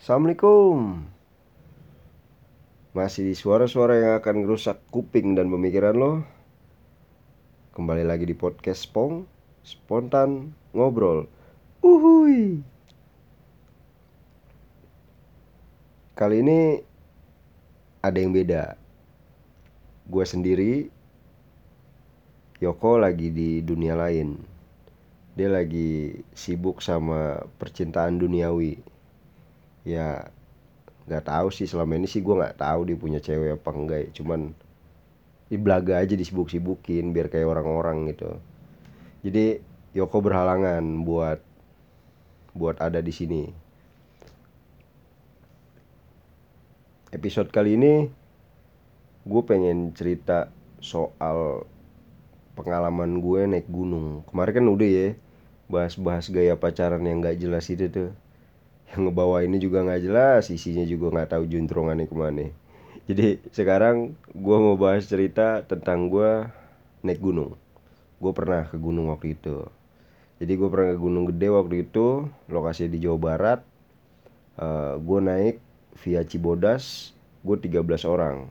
Assalamualaikum. Masih di suara-suara yang akan merusak kuping dan pemikiran lo? Kembali lagi di podcast Spong Spontan Ngobrol. Uhui Kali ini ada yang beda. Gue sendiri Yoko lagi di dunia lain. Dia lagi sibuk sama percintaan duniawi Ya nggak tahu sih selama ini sih gue nggak tahu dia punya cewek apa enggak. Ya. cuman di belaga aja disibuk-sibukin biar kayak orang-orang gitu. Jadi Yoko berhalangan buat buat ada di sini. Episode kali ini gue pengen cerita soal pengalaman gue naik gunung. Kemarin kan udah ya bahas-bahas gaya pacaran yang gak jelas itu tuh yang ngebawa ini juga nggak jelas isinya juga nggak tahu juntrungannya ke mana. Jadi sekarang gue mau bahas cerita tentang gue naik gunung. Gue pernah ke gunung waktu itu. Jadi gue pernah ke gunung gede waktu itu lokasinya di Jawa Barat. Uh, eh, gue naik via Cibodas gue 13 orang.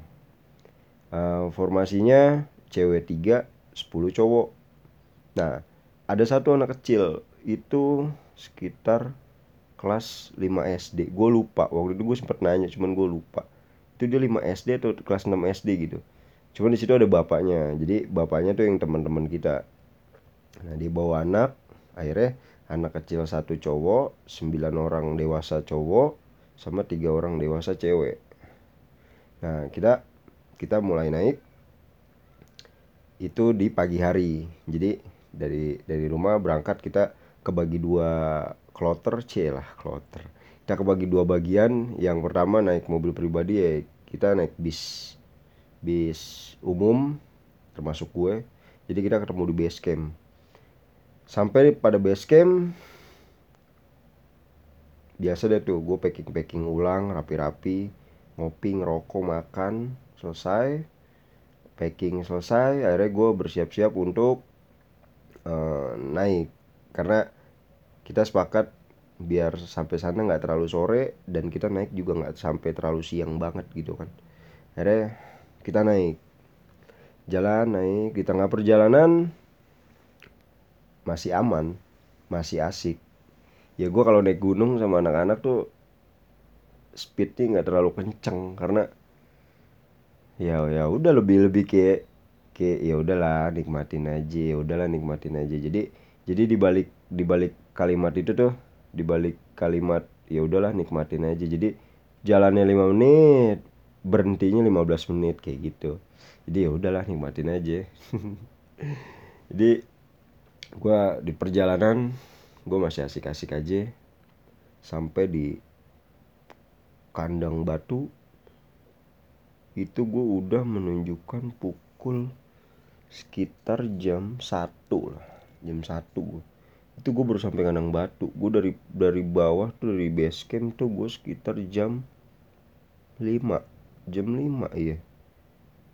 Uh, formasinya cewek 3 10 cowok. Nah ada satu anak kecil itu sekitar kelas 5 SD gue lupa waktu itu gue sempet nanya cuman gue lupa. Itu dia 5 SD atau kelas 6 SD gitu. Cuman di situ ada bapaknya. Jadi bapaknya tuh yang teman-teman kita. Nah dia bawa anak akhirnya anak kecil satu cowok sembilan orang dewasa cowok sama tiga orang dewasa cewek. Nah kita kita mulai naik itu di pagi hari. Jadi dari dari rumah berangkat kita kebagi dua kloter C lah kloter. Kita kebagi dua bagian. Yang pertama naik mobil pribadi ya kita naik bis. Bis umum termasuk gue. Jadi kita ketemu di base camp. Sampai pada base camp biasa deh tuh gue packing packing ulang rapi-rapi ngopi ngerokok makan selesai. Packing selesai akhirnya gue bersiap-siap untuk uh, naik. Karena kita sepakat biar sampai sana nggak terlalu sore dan kita naik juga nggak sampai terlalu siang banget gitu kan. Akhirnya kita naik. Jalan naik. Di tengah perjalanan masih aman masih asik. Ya gue kalau naik gunung sama anak-anak tuh speednya nggak terlalu kenceng karena ya ya udah lebih lebih kayak kayak ya udahlah nikmatin aja ya udahlah nikmatin aja. Jadi jadi dibalik dibalik kalimat itu tuh dibalik kalimat ya udahlah nikmatin aja. Jadi jalannya 5 menit berhentinya 15 menit kayak gitu. Jadi ya udahlah nikmatin aja. Jadi gue di perjalanan gue masih asik-asik aja. Sampai di kandang batu itu gue udah menunjukkan pukul sekitar jam satu lah. Jam satu gue itu gue baru sampai kandang batu. Gue dari dari bawah tuh dari base camp tuh gue sekitar jam 5 jam 5 iya.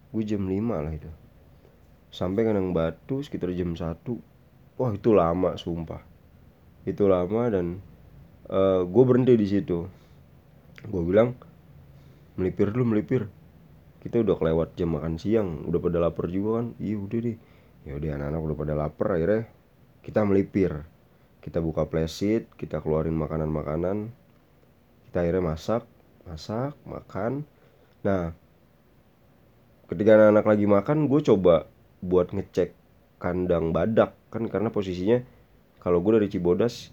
Gue jam 5 lah itu. Sampai kandang batu sekitar jam 1 wah itu lama sumpah. Itu lama dan uh, eh, gue berhenti di situ. Gue bilang melipir dulu melipir. Kita udah kelewat jam makan siang udah pada lapar juga kan? Iya udah deh. Ya udah anak-anak udah pada lapar akhirnya kita melipir kita buka playset kita keluarin makanan-makanan. Kita akhirnya masak masak makan. Nah ketika anak-anak lagi makan gue coba buat ngecek kandang badak. Kan karena posisinya kalau gue dari Cibodas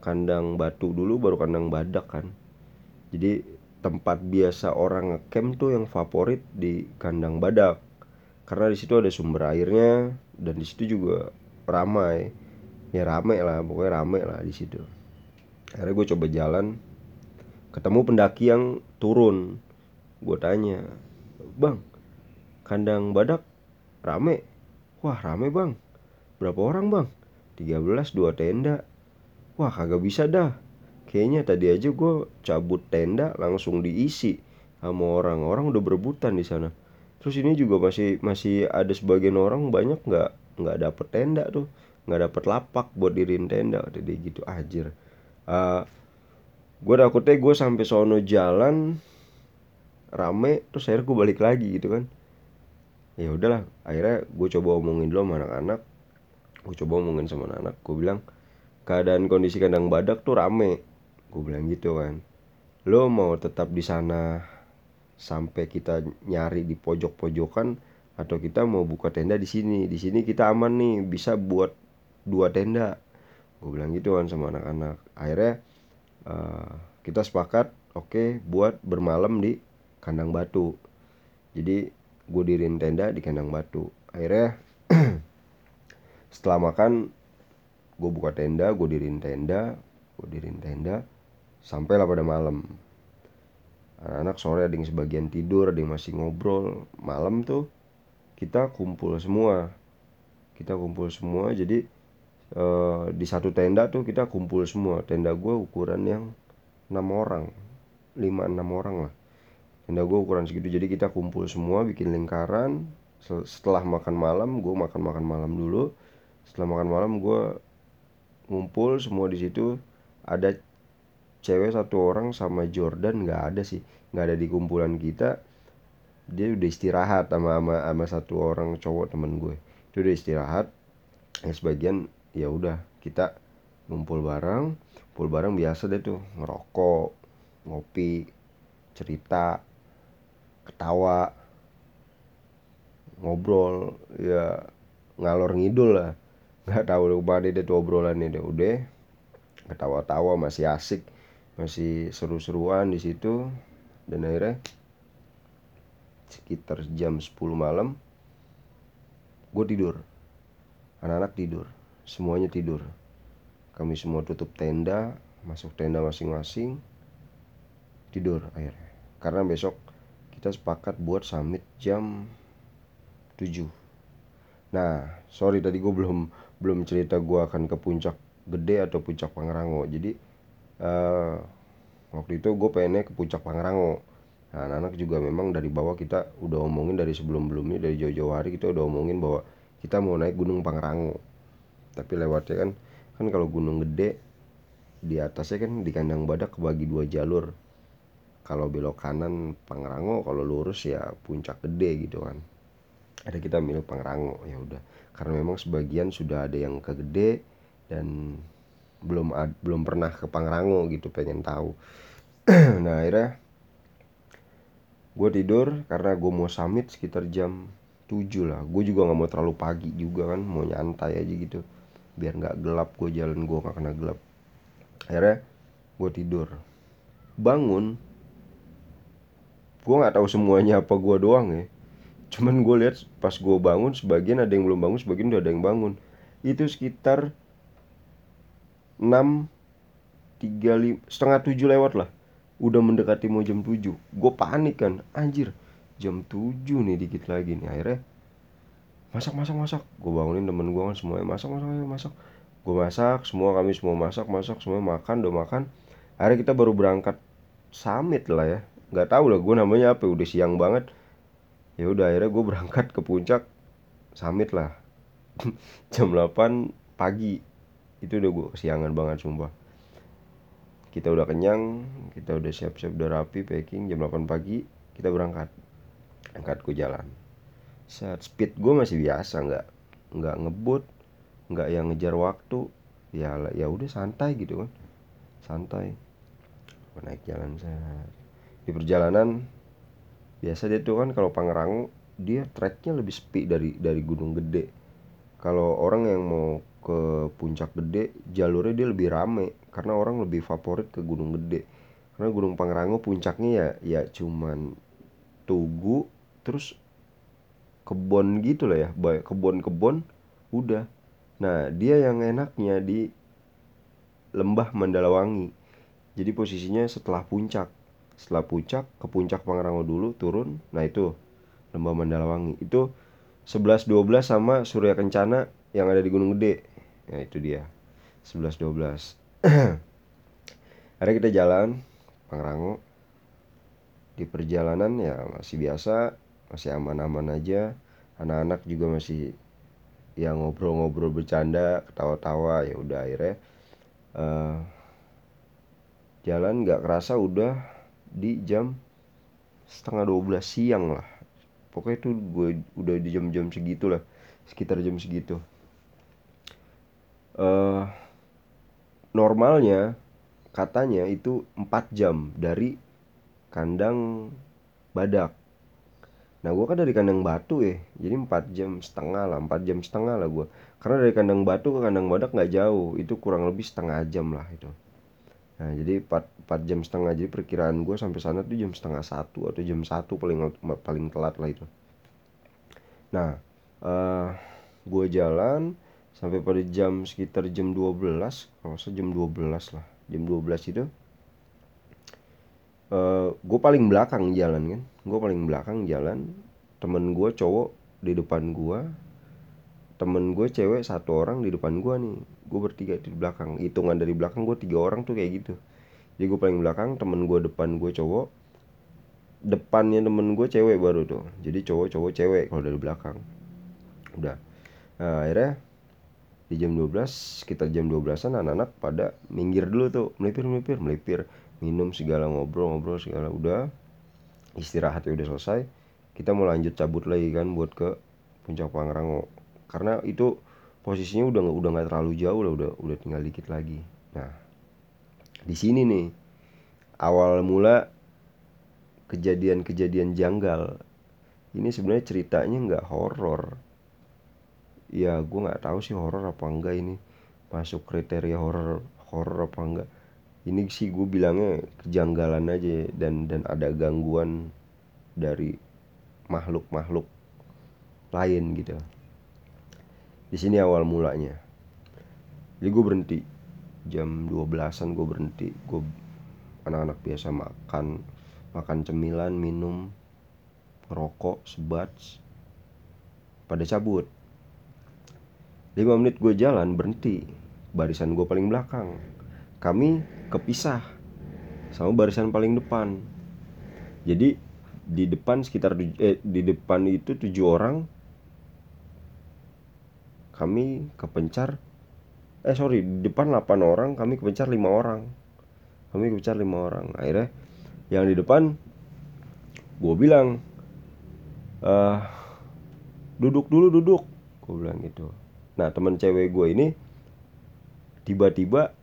kandang batu dulu baru kandang badak kan. Jadi tempat biasa orang ngecamp tuh yang favorit di kandang badak. Karena di situ ada sumber airnya dan di situ juga ramai ya rame lah pokoknya rame lah di situ. Akhirnya gue coba jalan ketemu pendaki yang turun. Gue tanya bang kandang badak rame? Wah rame bang. Berapa orang bang? 13 dua tenda. Wah kagak bisa dah. Kayaknya tadi aja gue cabut tenda langsung diisi sama orang-orang udah berebutan di sana. Terus ini juga masih masih ada sebagian orang banyak nggak nggak dapet tenda tuh nggak dapet lapak buat diriin tenda kata dia gitu anjir. Uh, gue takutnya gue sampai sono jalan rame terus akhirnya gue balik lagi gitu kan. Ya udahlah akhirnya gue coba omongin dulu sama anak-anak gue coba omongin sama anak-anak gue bilang keadaan kondisi kandang badak tuh rame. Gue bilang gitu kan. Lo mau tetap di sana sampai kita nyari di pojok-pojokan atau kita mau buka tenda di sini? Di sini kita aman nih bisa buat dua tenda. Gue bilang gitu kan sama anak-anak. Akhirnya uh, kita sepakat oke okay, buat bermalam di kandang batu. Jadi gue dirin tenda di kandang batu. Akhirnya setelah makan gue buka tenda gue dirin tenda gue dirin tenda sampailah pada malam. Anak-anak sore ada yang sebagian tidur ada yang masih ngobrol. Malam tuh kita kumpul semua. Kita kumpul semua jadi uh, di satu tenda tuh kita kumpul semua. Tenda gue ukuran yang enam orang. Lima enam orang lah. Tenda gue ukuran segitu. Jadi kita kumpul semua bikin lingkaran. Setelah makan malam gue makan makan malam dulu. Setelah makan malam gue ngumpul semua di situ. Ada cewek satu orang sama Jordan nggak ada sih. Nggak ada di kumpulan kita. Dia udah istirahat sama sama, sama satu orang cowok temen gue. Itu udah istirahat. Yang sebagian ya udah kita ngumpul bareng. Ngumpul bareng biasa deh tuh ngerokok ngopi cerita ketawa ngobrol ya ngalor ngidul lah. Nggak tahu udah ke mana deh tuh obrolannya deh. Udah ketawa-tawa masih asik masih seru-seruan di situ. Dan akhirnya sekitar jam 10 malam gue tidur. Anak-anak tidur semuanya tidur. Kami semua tutup tenda masuk tenda masing-masing tidur akhirnya. Karena besok kita sepakat buat summit jam 7 nah sorry tadi gue belum belum cerita gue akan ke puncak gede atau puncak Pangrango. Jadi uh, waktu itu gue pengennya ke puncak Pangrango. Nah anak-anak juga memang dari bawah kita udah omongin dari sebelum-belumnya dari jauh-jauh hari kita udah omongin bahwa kita mau naik gunung Pangrango tapi lewatnya kan kan kalau gunung gede di atasnya kan di kandang badak kebagi dua jalur. Kalau belok kanan Pangrango kalau lurus ya puncak gede gitu kan. Ada kita milih Pangrango ya udah. Karena memang sebagian sudah ada yang ke gede dan belum ad, belum pernah ke Pangrango gitu pengen tahu. Nah akhirnya gue tidur karena gue mau summit sekitar jam 7 lah. Gue juga nggak mau terlalu pagi juga kan mau nyantai aja gitu biar nggak gelap gue jalan gue nggak kena gelap. Akhirnya gue tidur. Bangun gue nggak tahu semuanya apa gue doang ya. Cuman gue lihat pas gue bangun sebagian ada yang belum bangun sebagian udah ada yang bangun. Itu sekitar 6 3 5, setengah 7 lewat lah. Udah mendekati mau jam 7 gue panik kan anjir jam 7 nih dikit lagi nih. Akhirnya masak masak masak. Gue bangunin temen gue kan semuanya. Masak masak masak masak. Gue masak semua kami semua masak masak semua makan udah makan. Akhirnya kita baru berangkat summit lah ya. Nggak tahu lah gue namanya apa udah siang banget. Ya udah akhirnya gue berangkat ke puncak summit lah. Jam 8 pagi. Itu udah gue kesiangan banget sumpah. Kita udah kenyang kita udah siap-siap udah rapi packing. Jam 8 pagi kita berangkat. Angkat ke jalan saat speed gue masih biasa nggak nggak ngebut nggak yang ngejar waktu. Ya ya udah santai gitu kan. Santai. Naik jalan saya di perjalanan biasa dia tuh kan kalau Pangrango dia treknya lebih sepi dari dari Gunung Gede. Kalau orang yang mau ke puncak gede jalurnya dia lebih rame karena orang lebih favorit ke Gunung Gede. Karena Gunung Pangrango puncaknya ya ya cuman tugu terus kebon gitu lah ya kebon-kebon udah. Nah dia yang enaknya di lembah Mandalawangi. Jadi posisinya setelah puncak. Setelah puncak ke puncak Pangrango dulu turun. Nah itu. Lembah Mandalawangi. Itu 11 12 sama Surya Kencana yang ada di Gunung Gede. Ya itu dia. 11 12 hari kita jalan Pangrango. Di perjalanan ya masih biasa masih aman-aman aja. Anak-anak juga masih ya ngobrol-ngobrol bercanda ketawa-tawa ya udah akhirnya uh, jalan nggak kerasa udah di jam setengah 12 siang lah. Pokoknya itu gue udah di jam-jam segitu lah sekitar jam segitu. Uh, normalnya katanya itu 4 jam dari kandang badak nah gue kan dari kandang batu ya jadi 4 jam setengah lah 4 jam setengah lah gue karena dari kandang batu ke kandang badak nggak jauh. Itu kurang lebih setengah jam lah itu. Nah jadi 4, 4 jam setengah. Jadi perkiraan gue sampai sana tuh jam setengah satu atau jam satu paling paling telat lah itu. Nah uh, eh, gue jalan sampai pada jam sekitar jam 12 kalau jam 12 lah. Jam 12 itu uh, eh, gue paling belakang jalan kan? Gue paling belakang jalan temen gue cowok di depan gue temen gue cewek satu orang di depan gue nih. Gue bertiga di belakang. Hitungan dari belakang gue tiga orang tuh kayak gitu. Jadi gue paling belakang temen gue depan gue cowok depannya temen gue cewek baru tuh. Jadi cowok cowok cewek kalau dari belakang. Udah. Nah, akhirnya di jam 12 sekitar jam 12an anak-anak pada minggir dulu tuh. Melipir melipir melipir minum segala ngobrol-ngobrol segala udah. Istirahat ya udah selesai. Kita mau lanjut cabut lagi kan buat ke puncak Pangrango. Karena itu posisinya udah udah nggak terlalu jauh lah udah udah tinggal dikit lagi. Nah di sini nih awal mula kejadian-kejadian janggal ini sebenarnya ceritanya nggak horor. Ya gue nggak tahu sih horor apa enggak ini. Masuk kriteria horor horor apa enggak ini sih gue bilangnya kejanggalan aja dan dan ada gangguan dari makhluk-makhluk lain gitu. Di sini awal mulanya. Jadi gue berhenti. Jam 12an gue berhenti. Gue anak-anak biasa makan makan cemilan minum rokok sebat pada cabut. 5 menit gue jalan berhenti. Barisan gue paling belakang. Kami kepisah sama barisan paling depan. Jadi di depan sekitar eh, di depan itu tujuh orang kami kepencar eh sorry di depan 8 orang kami kepencar lima orang. Kami kepencar lima orang. Akhirnya yang di depan gue bilang uh, duduk dulu duduk. Gue bilang gitu. Nah teman cewek gue ini tiba-tiba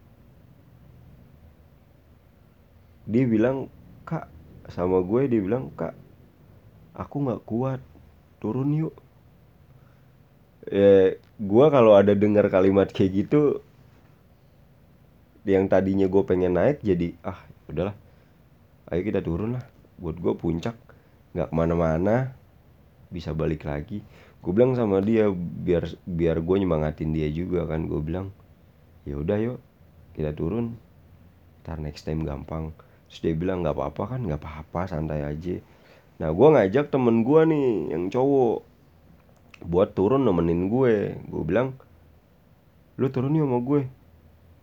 dia bilang kak sama gue dia bilang kak aku nggak kuat turun yuk. Ya gue kalau ada dengar kalimat kayak gitu yang tadinya gue pengen naik jadi ah udahlah ayo kita turun lah. Buat gue puncak nggak ke mana-mana bisa balik lagi. Gue bilang sama dia biar biar gue nyemangatin dia juga kan gue bilang ya udah yuk kita turun ntar next time gampang terus dia bilang nggak apa-apa kan nggak apa-apa santai aja. Nah gue ngajak temen gue nih yang cowok buat turun nemenin gue. Gue bilang lu turun nih sama gue.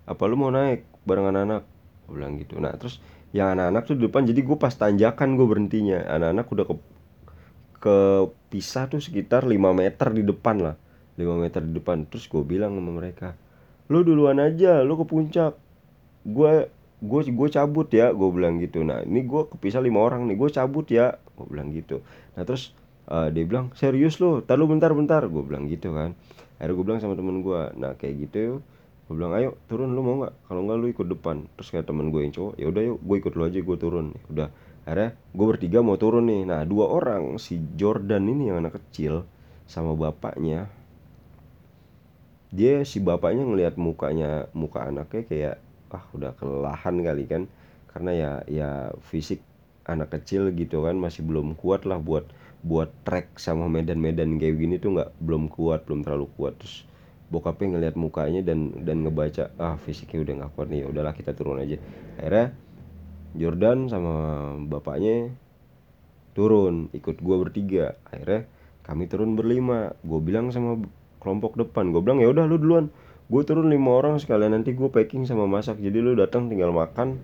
Apa lu mau naik bareng anak-anak gue bilang gitu. Nah terus yang anak-anak tuh di depan jadi gue pas tanjakan gue berhentinya. Anak-anak udah ke kepisah tuh sekitar 5 meter di depan lah. 5 meter di depan. Terus gue bilang sama mereka lu duluan aja lu ke puncak. Gue gue gue cabut ya gue bilang gitu. Nah ini gue kepisah lima orang nih gue cabut ya gue bilang gitu. Nah terus uh, dia bilang serius lo tar lu bentar bentar. Gue bilang gitu kan. Akhirnya gue bilang sama temen gue nah kayak gitu gue bilang ayo turun lu mau nggak? Kalau nggak lu ikut depan. Terus kayak temen gue yang cowok ya udah yuk gue ikut lu aja gue turun. Udah akhirnya gue bertiga mau turun nih. Nah dua orang si Jordan ini yang anak kecil sama bapaknya dia si bapaknya ngelihat mukanya muka anaknya kayak ah udah kelelahan kali kan. Karena ya ya fisik anak kecil gitu kan masih belum kuat lah buat buat trek sama medan-medan kayak gini tuh nggak belum kuat belum terlalu kuat. Terus bokapnya ngelihat mukanya dan dan ngebaca ah fisiknya udah nggak kuat nih ya udahlah kita turun aja. Akhirnya Jordan sama bapaknya turun ikut gua bertiga. Akhirnya kami turun berlima. Gue bilang sama kelompok depan gue bilang ya udah lu duluan gue turun lima orang sekalian nanti gue packing sama masak. Jadi lu datang tinggal makan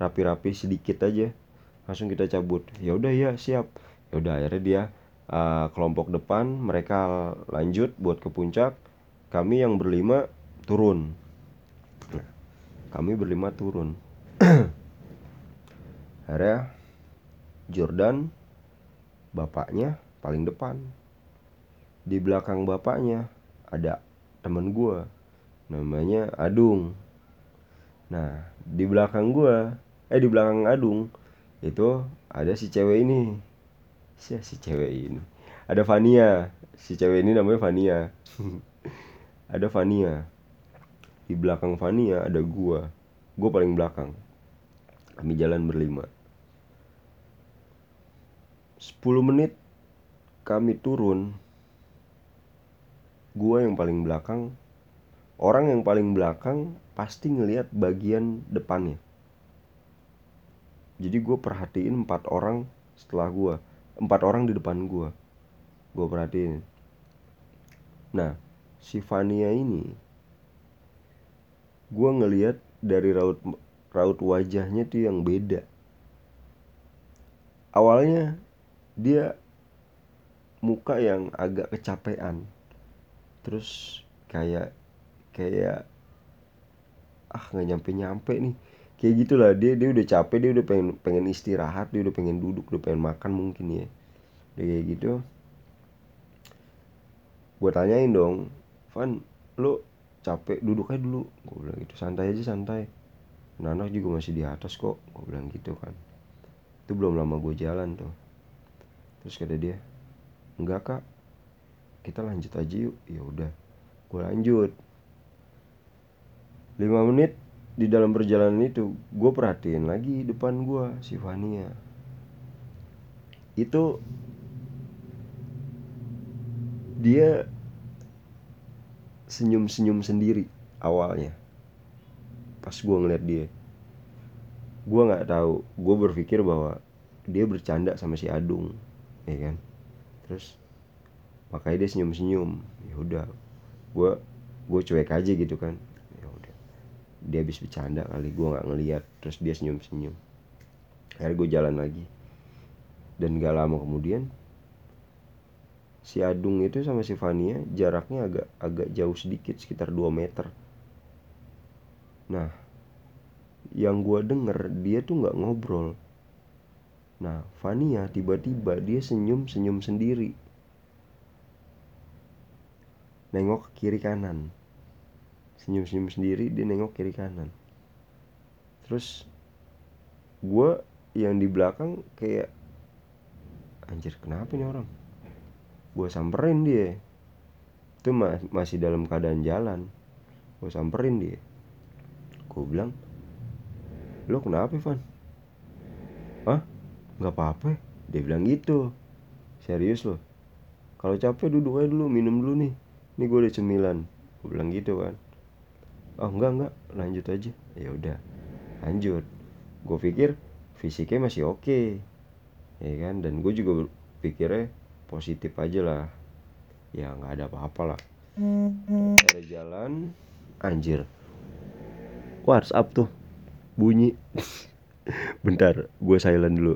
rapi-rapi sedikit aja. Langsung kita cabut. Ya udah ya siap. Ya udah akhirnya dia uh, kelompok depan mereka lanjut buat ke puncak. Kami yang berlima turun. Kami berlima turun. Akhirnya Jordan bapaknya paling depan. Di belakang bapaknya ada temen gue namanya Adung. Nah di belakang gue eh di belakang Adung itu ada si cewek ini. Si si cewek ini. Ada Vania si cewek ini namanya Vania ada Vania di belakang Vania ada gua. Gua paling belakang. Kami jalan berlima. 10 menit kami turun. Gua yang paling belakang orang yang paling belakang pasti ngelihat bagian depannya. Jadi gue perhatiin empat orang setelah gue empat orang di depan gue gue perhatiin. Nah si Vania ini gue ngeliat dari raut raut wajahnya tuh yang beda. Awalnya dia muka yang agak kecapean. Terus kayak kayak ah nggak nyampe nyampe nih. Kayak gitulah dia dia udah capek dia udah pengen pengen istirahat dia udah pengen duduk udah pengen makan mungkin ya. Udah kayak gitu. Gue tanyain dong Van lo capek duduk aja dulu. Gue bilang gitu santai aja santai. Nanak juga masih di atas kok gue bilang gitu kan. Itu belum lama gue jalan tuh. Terus kata dia enggak kak. Kita lanjut aja yuk. Ya udah gue lanjut lima menit di dalam perjalanan itu gue perhatiin lagi depan gue si Vania itu dia senyum-senyum sendiri awalnya. Pas gue ngeliat dia. Gue nggak tahu gue berpikir bahwa dia bercanda sama si Adung ya kan? Terus makanya dia senyum-senyum. Ya udah gue gue cuek aja gitu kan dia habis bercanda kali gue nggak ngeliat. Terus dia senyum senyum akhirnya gue jalan lagi. Dan gak lama kemudian si Adung itu sama si Vania jaraknya agak agak jauh sedikit sekitar 2 meter. Nah yang gue denger dia tuh nggak ngobrol. Nah Vania tiba-tiba dia senyum senyum sendiri. Nengok ke kiri kanan senyum-senyum sendiri dia nengok kiri kanan. Terus gue yang di belakang kayak anjir kenapa nih orang? Gue samperin dia. Itu ma masih dalam keadaan jalan. Gue samperin dia. Gue bilang lo kenapa Van Hah? nggak apa-apa. Dia bilang gitu. Serius lo? Kalau capek duduk aja dulu minum dulu nih. Ini gue udah cemilan. Gue bilang gitu kan oh enggak enggak. Lanjut aja. Ya udah. Lanjut. Gue pikir fisiknya masih oke. Okay. ya kan? Dan gue juga pikirnya positif aja lah. Ya nggak ada apa-apa lah. Ada jalan. Anjir. WhatsApp tuh. Bunyi. Bentar gue silent dulu.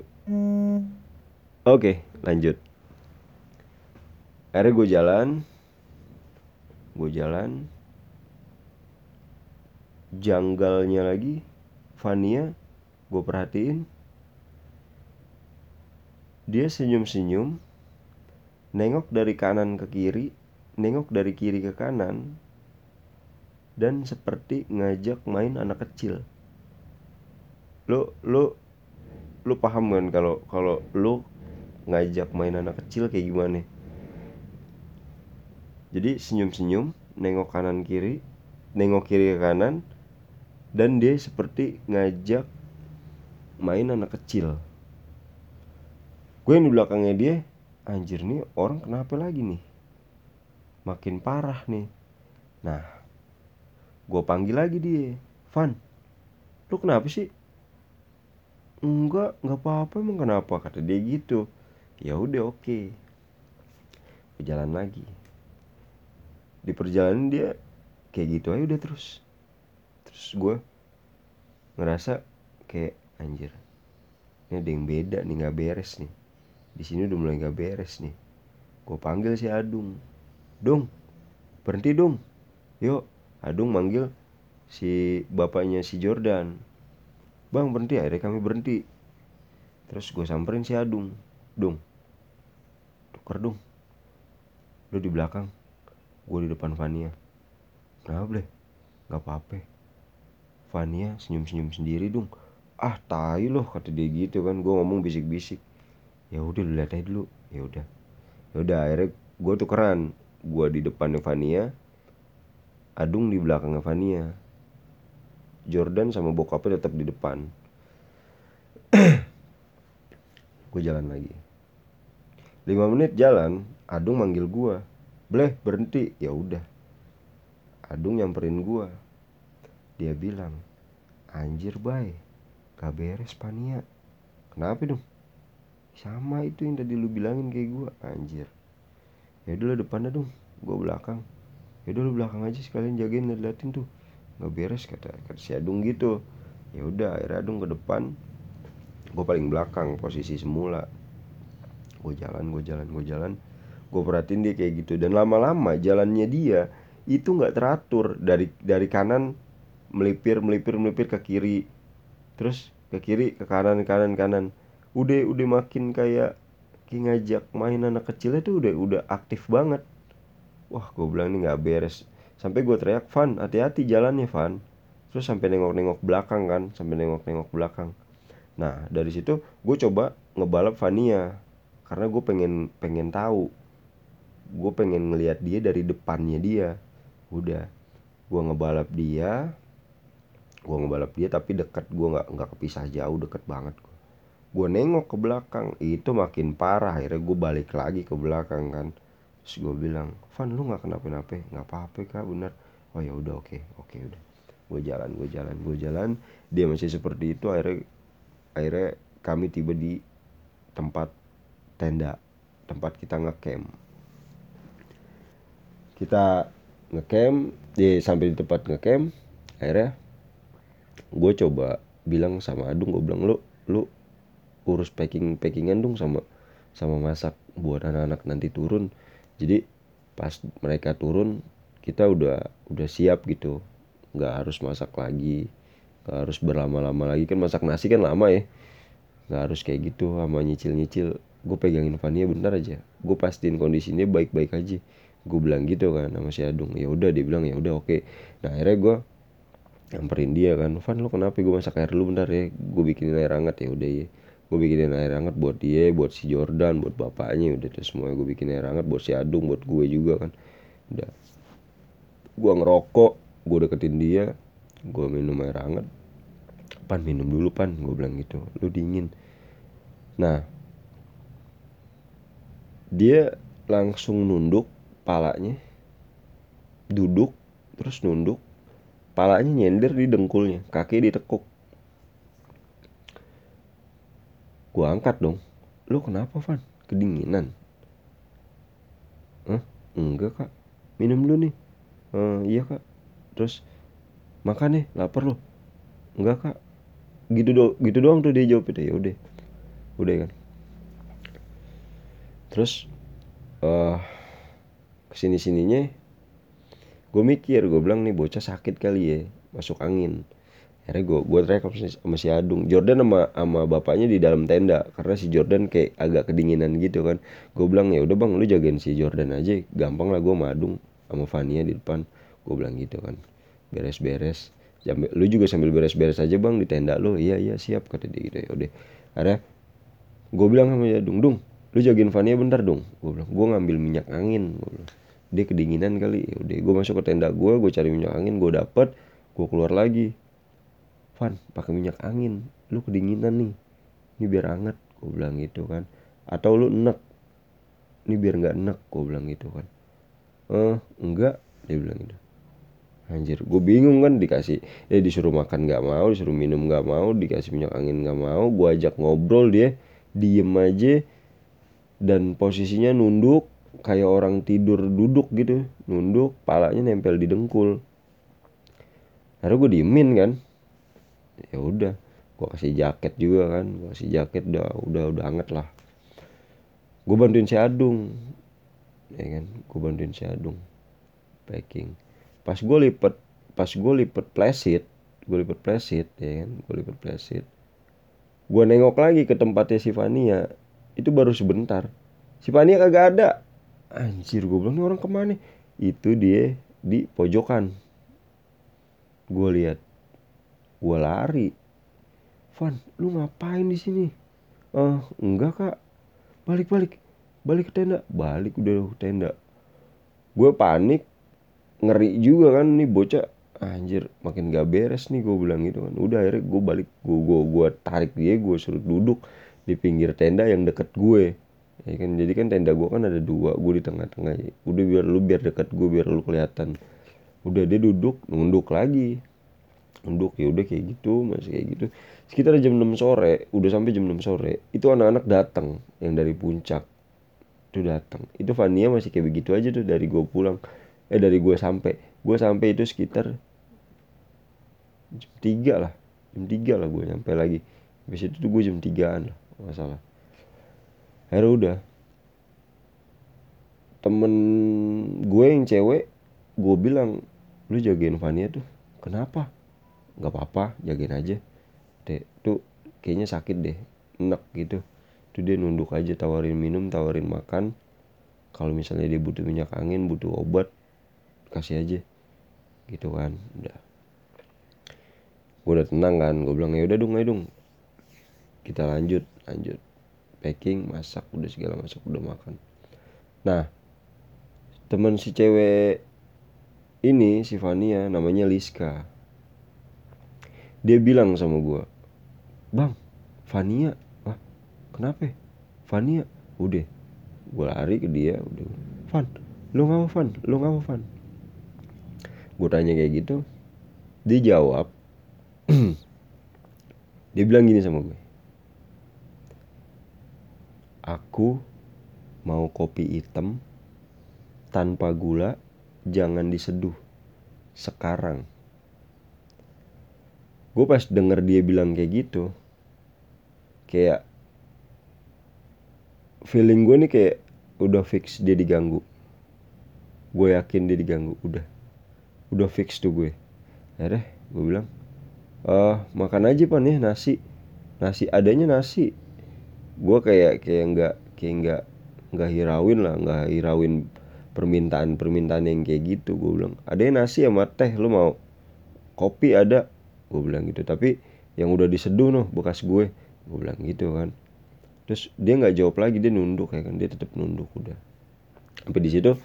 Oke okay, lanjut. Akhirnya gue jalan. Gue jalan janggalnya lagi Vania gue perhatiin. Dia senyum-senyum nengok dari kanan ke kiri nengok dari kiri ke kanan dan seperti ngajak main anak kecil. Lo lo lo paham kan kalau kalau lo ngajak main anak kecil kayak gimana? Jadi senyum-senyum nengok kanan kiri nengok kiri ke kanan dan dia seperti ngajak main anak kecil. Gue yang di belakangnya dia anjir nih orang kenapa lagi nih? Makin parah nih. Nah gue panggil lagi dia Van lu kenapa sih? Enggak nggak apa-apa emang kenapa? kata dia gitu. Ya udah oke. Okay. berjalan lagi. Di perjalanan dia kayak gitu aja udah terus terus gue ngerasa kayak anjir ini ada yang beda nih nggak beres nih. Di sini udah mulai nggak beres nih. Gue panggil si Adung. Dung berhenti dong yuk Adung manggil si bapaknya si Jordan. Bang berhenti. Akhirnya kami berhenti. Terus gue samperin si Adung. Dung. Tuker dong lu di belakang. Gue di depan Vania kenapa boleh nggak apa-apa Vania senyum-senyum sendiri dong ah tai loh kata dia gitu kan. Gue ngomong bisik-bisik. Ya udah lu lihat aja dulu. Ya udah. Ya udah akhirnya gue tukeran. Gue di depannya Vania Adung di belakangnya Vania Jordan sama bokapnya tetap di depan. Gue jalan lagi. Lima menit jalan Adung manggil gue boleh berhenti. Ya udah. Adung nyamperin gue dia bilang anjir bay gak beres Pania. Kenapa dong sama itu yang tadi lu bilangin kayak gue anjir. Ya udah depannya dong gue belakang. Ya udah lu belakang aja sekalian jagain liatin tuh. Nggak beres kata kata si Adung gitu. Ya udah akhirnya Adung ke depan gue paling belakang posisi semula. Gue jalan gue jalan gue jalan. Gue perhatiin dia kayak gitu. Dan lama-lama jalannya dia itu nggak teratur dari dari kanan melipir melipir melipir ke kiri. Terus ke kiri ke kanan kanan kanan. Udah udah makin kayak ngajak main anak kecilnya tuh udah udah aktif banget. Wah gue bilang ini nggak beres. Sampai gue teriak Van hati-hati jalannya Van. Terus sampai nengok-nengok belakang kan sampai nengok-nengok belakang. Nah dari situ gue coba ngebalap Vania karena gue pengen pengen tahu. Gue pengen ngelihat dia dari depannya dia. Udah gue ngebalap dia gue ngebalap dia tapi deket gue nggak nggak kepisah jauh deket banget gue nengok ke belakang itu makin parah. Akhirnya gue balik lagi ke belakang kan. Terus gue bilang Van lu nggak kenapa-napa nggak apa-apa kak benar oh ya udah oke oke udah. Gue jalan gue jalan gue jalan. Dia masih seperti itu. Akhirnya akhirnya kami tiba di tempat tenda tempat kita ngecamp. Kita ngecamp di sampai di tempat ngecamp. Akhirnya gue coba bilang sama Adung gue bilang lu lu urus packing packingan dong sama sama masak buat anak-anak nanti turun. Jadi pas mereka turun kita udah udah siap gitu. Nggak harus masak lagi nggak harus berlama-lama lagi. Kan masak nasi kan lama ya. Nggak harus kayak gitu sama nyicil-nyicil. Gue pegangin Vania bentar aja. Gue pastiin kondisinya baik-baik aja. Gue bilang gitu kan sama si Adung. Ya udah dia bilang ya udah oke. Nah akhirnya gue nyamperin dia kan Van lo kenapa? Gue masak air dulu bentar ya. Gue bikinin air hangat ya udah ya. Gue bikinin air hangat buat dia buat si Jordan buat bapaknya udah tuh semua gue bikin air hangat buat si Adung buat gue juga kan. Udah. Gue ngerokok gue deketin dia gue minum air hangat. Pan minum dulu pan gue bilang gitu. Lu dingin. Nah dia langsung nunduk palanya duduk terus nunduk palanya nyender di dengkulnya kaki ditekuk. Gue angkat dong. Lu kenapa Van? Kedinginan. Hah? enggak kak. Minum dulu nih. Uh, iya kak. Terus makan nih lapar lo enggak kak. Gitu do gitu doang tuh dia jawab itu ya udah. Udah kan? Terus uh, ke sini sininya gue mikir gue bilang nih bocah sakit kali ya masuk angin. Akhirnya gue gue teriak sama si Adung. Jordan sama sama bapaknya di dalam tenda karena si Jordan kayak agak kedinginan gitu kan. Gue bilang ya udah bang lu jagain si Jordan aja. Gampang lah gue sama Adung sama Fania di depan. Gue bilang gitu kan. Beres-beres. Lu juga sambil beres-beres aja bang di tenda lu. Iya iya siap kata dia gitu. Ya akhirnya gue bilang sama Adung Dung lu jagain Fania bentar dong gue bilang gue ngambil minyak angin gue bilang dia kedinginan kali. Ya udah gue masuk ke tenda gue gue cari minyak angin gue dapet gue keluar lagi. Van pakai minyak angin. Lu kedinginan nih. Ini biar hangat gue bilang gitu kan. Atau lu enek. Ini biar nggak enek gue bilang gitu kan. Eh enggak dia bilang gitu. Anjir gue bingung kan dikasih eh disuruh makan nggak mau disuruh minum nggak mau dikasih minyak angin nggak mau gue ajak ngobrol dia diem aja dan posisinya nunduk kayak orang tidur duduk gitu nunduk palanya nempel di dengkul. Akhirnya gue diemin kan. Ya udah gue kasih jaket juga kan gue kasih jaket udah udah udah anget lah. Gue bantuin si Adung ya kan? Gue bantuin si Adung packing. Pas gue lipet pas gue lipet plesit gue lipet plesit ya kan? Gue lipet plesit. Gue nengok lagi ke tempatnya si Fania. Itu baru sebentar. Si Fania kagak ada anjir gue bilang ini orang ke mana itu dia di pojokan. Gue lihat gue lari. Van lu ngapain di sini? Ah enggak kak. Balik balik. Balik ke tenda. Balik udah ke tenda. Gue panik ngeri juga kan nih bocah. Anjir makin gak beres nih gue bilang gitu kan. Udah akhirnya gue balik gue gue gue tarik dia gue suruh duduk di pinggir tenda yang deket gue ya kan? Jadi kan tenda gue kan ada dua gue di tengah-tengah. Ya. udah biar lu biar deket gue biar lu kelihatan. Udah dia duduk nunduk lagi. Nunduk ya udah kayak gitu masih kayak gitu. Sekitar jam 6 sore udah sampai jam 6 sore itu anak-anak datang yang dari puncak. Itu datang. Itu Vania masih kayak begitu aja tuh dari gue pulang. Eh dari gue sampai. Gue sampai itu sekitar jam tiga lah. Jam tiga lah gue nyampe lagi. Habis itu tuh gue jam tigaan lah nggak salah akhirnya udah. Temen gue yang cewek gue bilang lu jagain Vania tuh. Kenapa? Nggak apa-apa jagain aja. Tuh kayaknya sakit deh enak gitu. Tuh dia nunduk aja tawarin minum tawarin makan. Kalau misalnya dia butuh minyak angin butuh obat kasih aja. Gitu kan udah. Gue udah tenang kan gue bilang ya udah dong ayo dong kita lanjut lanjut packing masak udah segala masak udah makan. Nah teman si cewek ini si Vania namanya Liska. Dia bilang sama gue bang Vania ah kenapa Vania udah. Gue lari ke dia udah. Van lu ngapa Van lu ngapa Van gue tanya kayak gitu. Dia jawab dia bilang gini sama gue aku mau kopi hitam tanpa gula jangan diseduh sekarang. Gue pas denger dia bilang kayak gitu kayak feeling gue nih kayak udah fix dia diganggu. Gue yakin dia diganggu udah. Udah fix tuh gue. Ya deh gue bilang uh, makan aja pan ya nasi. Nasi adanya nasi gue kayak kayak nggak kayak nggak nggak hirauin lah nggak hirauin permintaan permintaan yang kayak gitu gue bilang. Ada nasi sama teh lu mau kopi ada? Gue bilang gitu. Tapi yang udah diseduh noh bekas gue gue bilang gitu kan. Terus dia nggak jawab lagi dia nunduk ya kan dia tetap nunduk udah. Sampai di situ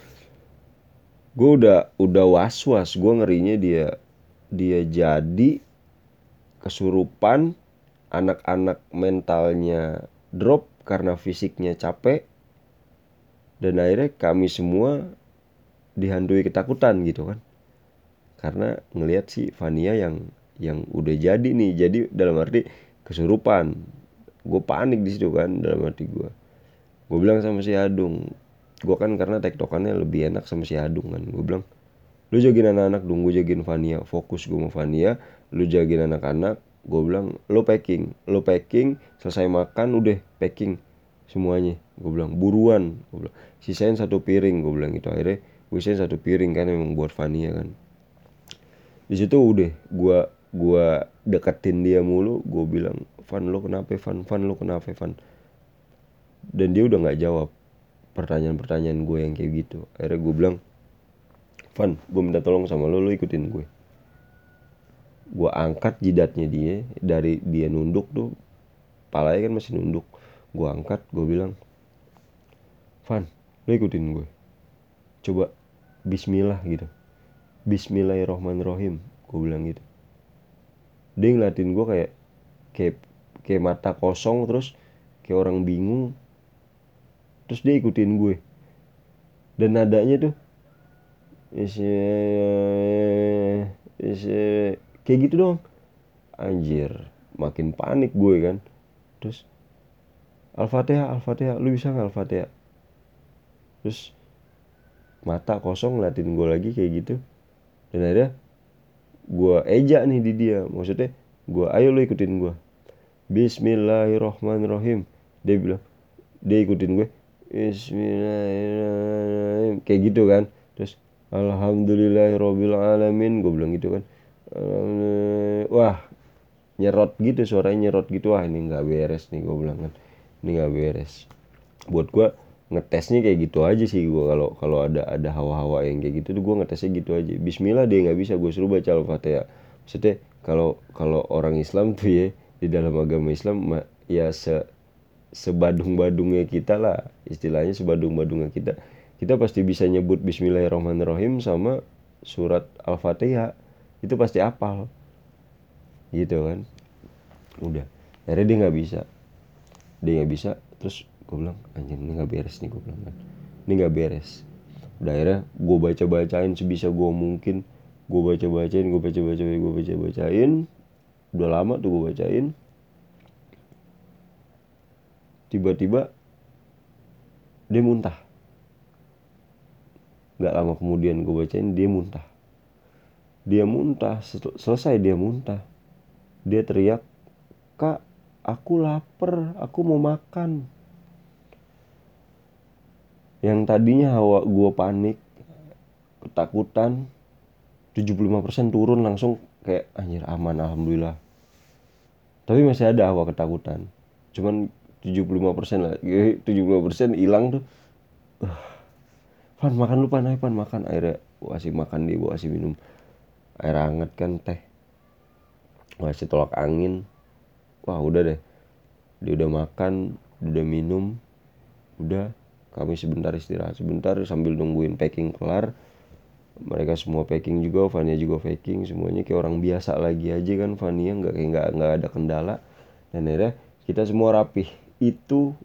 gue udah udah was was gue ngerinya dia dia jadi kesurupan anak-anak mentalnya drop karena fisiknya capek dan akhirnya kami semua dihantui ketakutan gitu kan. Karena ngelihat si Vania yang yang udah jadi nih jadi dalam arti kesurupan. Gue panik di situ kan dalam arti gue gue bilang sama si Adung gue kan karena tektokannya lebih enak sama si Adung kan. Gue bilang lu jagain anak-anak dong gue jagain Vania fokus gue mau Vania lu jagain anak-anak gue bilang lo packing lo packing selesai makan udah packing semuanya. Gue bilang buruan. Gue bilang sisain satu piring. Gue bilang gitu. Akhirnya gue sisain satu piring kan emang buat Vania kan. Di situ udah gue gue deketin dia mulu. Gue bilang Van lo kenapa Van? Van lo kenapa Van? Dan dia udah nggak jawab pertanyaan-pertanyaan gue yang kayak gitu. Akhirnya gue bilang Van gue minta tolong sama lo lo ikutin gue gue angkat jidatnya dia dari dia nunduk tuh palanya kan masih nunduk. Gue angkat gue bilang Van lo ikutin gue coba Bismillah gitu. Bismillahirrohmanirrohim gue bilang gitu. Dia ngeliatin gue kayak kayak kayak mata kosong terus kayak orang bingung. Terus dia ikutin gue dan nadanya tuh isi isi kayak gitu dong. Anjir makin panik gue kan. Terus Al-Fatihah Al-Fatihah. Lu bisa nggak Al-Fatihah? Terus mata kosong ngeliatin gue lagi kayak gitu. Dan akhirnya gue ejak nih di dia. Maksudnya gue ayo lu ikutin gue. Bismillahirrohmanirrohim dia bilang dia ikutin gue. Bismillahirrahmanirrahim. Kayak gitu kan. Terus Alhamdulillahirobbilalamin. Gue bilang gitu kan wah nyerot gitu suaranya nyerot gitu. Wah ini nggak beres nih gue bilang kan. Ini nggak beres. Buat gue ngetesnya kayak gitu aja sih gue kalau kalau ada ada hawa-hawa yang kayak gitu tuh gue ngetesnya gitu aja. Bismillah dia nggak bisa. Gue suruh baca al-fatihah. Maksudnya kalau kalau orang Islam tuh ya di dalam agama Islam ya se sebadung-badungnya kita lah. Istilahnya sebadung-badungnya kita. Kita pasti bisa nyebut Bismillahirrahmanirrahim sama surat al-fatihah itu pasti apal. Gitu kan. Udah. Akhirnya dia nggak bisa. Dia nggak bisa terus gue bilang anjing ini nggak beres nih gue bilang kan. Ini nggak beres. Udah akhirnya gue baca bacain sebisa gue mungkin. Gue baca bacain gue baca bacain gue baca bacain udah lama tuh gue bacain. Tiba-tiba dia muntah. Nggak lama kemudian gue bacain dia muntah dia muntah. Selesai dia muntah. Dia teriak kak aku lapar. Aku mau makan. Yang tadinya hawa gue panik ketakutan 75% turun langsung kayak anjir aman alhamdulillah. Tapi masih ada hawa ketakutan. Cuman 75% lah. 75% hilang tuh. Uh, Pan makan lupa naik Pan makan. Airnya gua kasih makan dia gua kasih minum air hangat kan teh. Gua kasih tolak angin. Wah udah deh. Dia udah makan udah minum. Udah kami sebentar istirahat sebentar sambil nungguin packing kelar. Mereka semua packing juga Fania juga packing. Semuanya kayak orang biasa lagi aja kan Fania. Nggak kayak nggak nggak ada kendala. Dan akhirnya kita semua rapih. Itu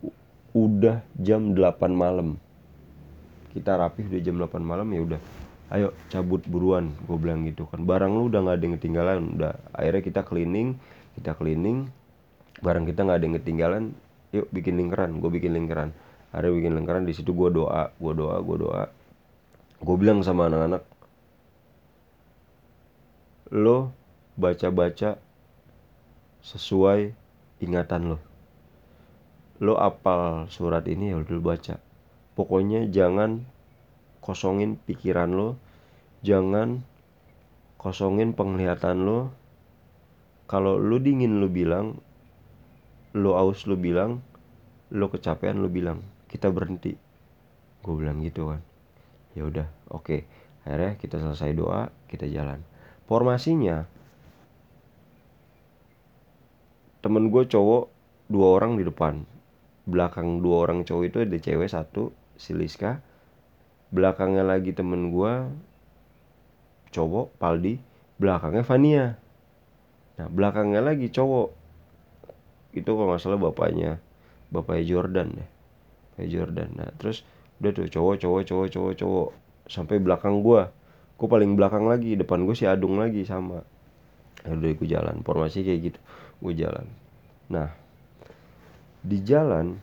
udah jam 8 malam. Kita rapih udah jam 8 malam ya udah ayo cabut buruan gue bilang gitu kan. Barang lu udah nggak ada yang ketinggalan udah. Akhirnya kita cleaning kita cleaning barang kita nggak ada yang ketinggalan yuk bikin lingkaran. Gue bikin lingkaran. Ada bikin lingkaran di situ gue doa gue doa gue doa. Gue bilang sama anak-anak lo baca-baca sesuai ingatan lo. Lo apal surat ini ya udah baca. Pokoknya jangan kosongin pikiran lo. Jangan kosongin penglihatan lo. Kalau lo dingin lo bilang lo aus lo bilang lo kecapean lo bilang kita berhenti. Gue bilang gitu kan. Ya udah oke. Okay. akhirnya kita selesai doa kita jalan. Formasinya temen gue cowok dua orang di depan. Belakang dua orang cowok itu ada cewek satu si Liska belakangnya lagi temen gue cowok Paldi. Belakangnya Vania nah belakangnya lagi cowok. Itu kalau nggak salah bapaknya. Bapaknya Jordan deh. Kayak Jordan. Nah terus udah tuh cowok cowok cowok cowok cowok. Sampai belakang gue gue paling belakang lagi. Depan gue si Adung lagi sama. Ya udah gue jalan. Formasi kayak gitu. Gue jalan. Nah di jalan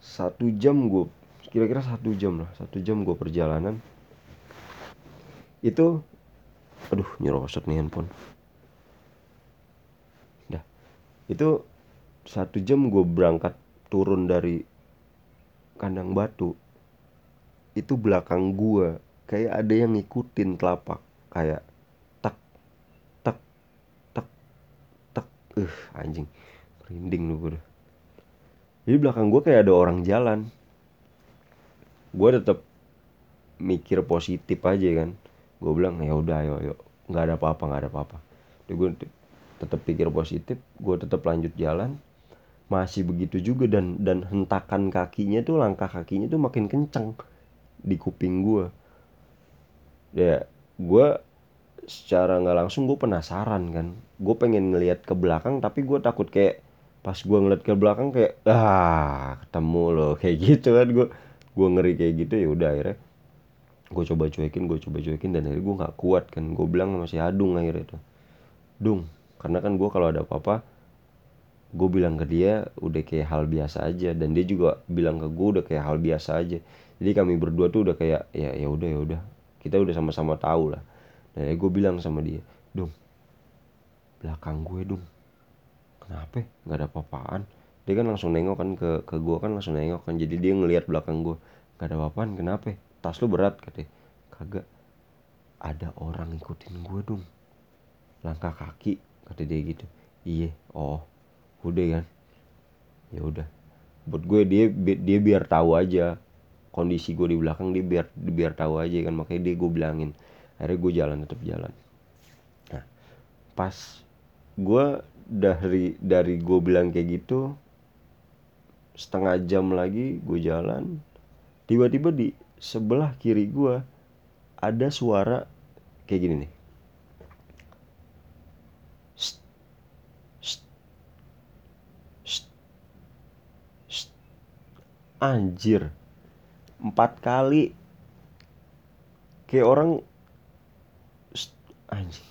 satu jam gue kira-kira satu jam lah satu jam gue perjalanan. Itu aduh nyerosot nih handphone. Dah. Itu satu jam gue berangkat turun dari kandang batu. Itu belakang gue kayak ada yang ngikutin telapak kayak tak tak tak tak. Eh uh, anjing. Merinding lu gue jadi belakang gue kayak ada orang jalan gue tetap mikir positif aja kan. Gue bilang ya udah ayo ayo. Nggak ada apa-apa nggak ada apa-apa. Gue tetap pikir positif gue tetap lanjut jalan. Masih begitu juga dan dan hentakan kakinya tuh langkah kakinya tuh makin kenceng di kuping gue ya gue secara nggak langsung gue penasaran kan. Gue pengen ngelihat ke belakang tapi gue takut kayak pas gue ngeliat ke belakang kayak ah ketemu loh kayak gitu kan gue gue ngeri kayak gitu ya udah akhirnya gue coba cuekin gue coba cuekin dan akhirnya gue nggak kuat kan. Gue bilang masih adung akhirnya tuh dung karena kan gue kalau ada apa-apa gue bilang ke dia udah kayak hal biasa aja dan dia juga bilang ke gue udah kayak hal biasa aja. Jadi kami berdua tuh udah kayak ya ya udah ya udah kita udah sama-sama tahu lah. Dan gue bilang sama dia dong belakang gue dong kenapa? Nggak ada apa-apaan dia kan langsung nengok kan ke ke gue kan langsung nengok kan. Jadi dia ngelihat belakang gue nggak ada apa-apaan kenapa? Tas lu berat katanya kagak. Ada orang ngikutin gue dong langkah kaki kata dia gitu. Iya oh udah kan. Ya udah. Buat gue dia dia biar tahu aja kondisi gue di belakang dia biar biar tahu aja kan. Makanya dia gue bilangin. Akhirnya gue jalan tetap jalan. Nah pas gue dari dari gue bilang kayak gitu setengah jam lagi gue jalan tiba-tiba di sebelah kiri gue ada suara kayak gini nih. Anjir empat kali. Kayak orang anjing.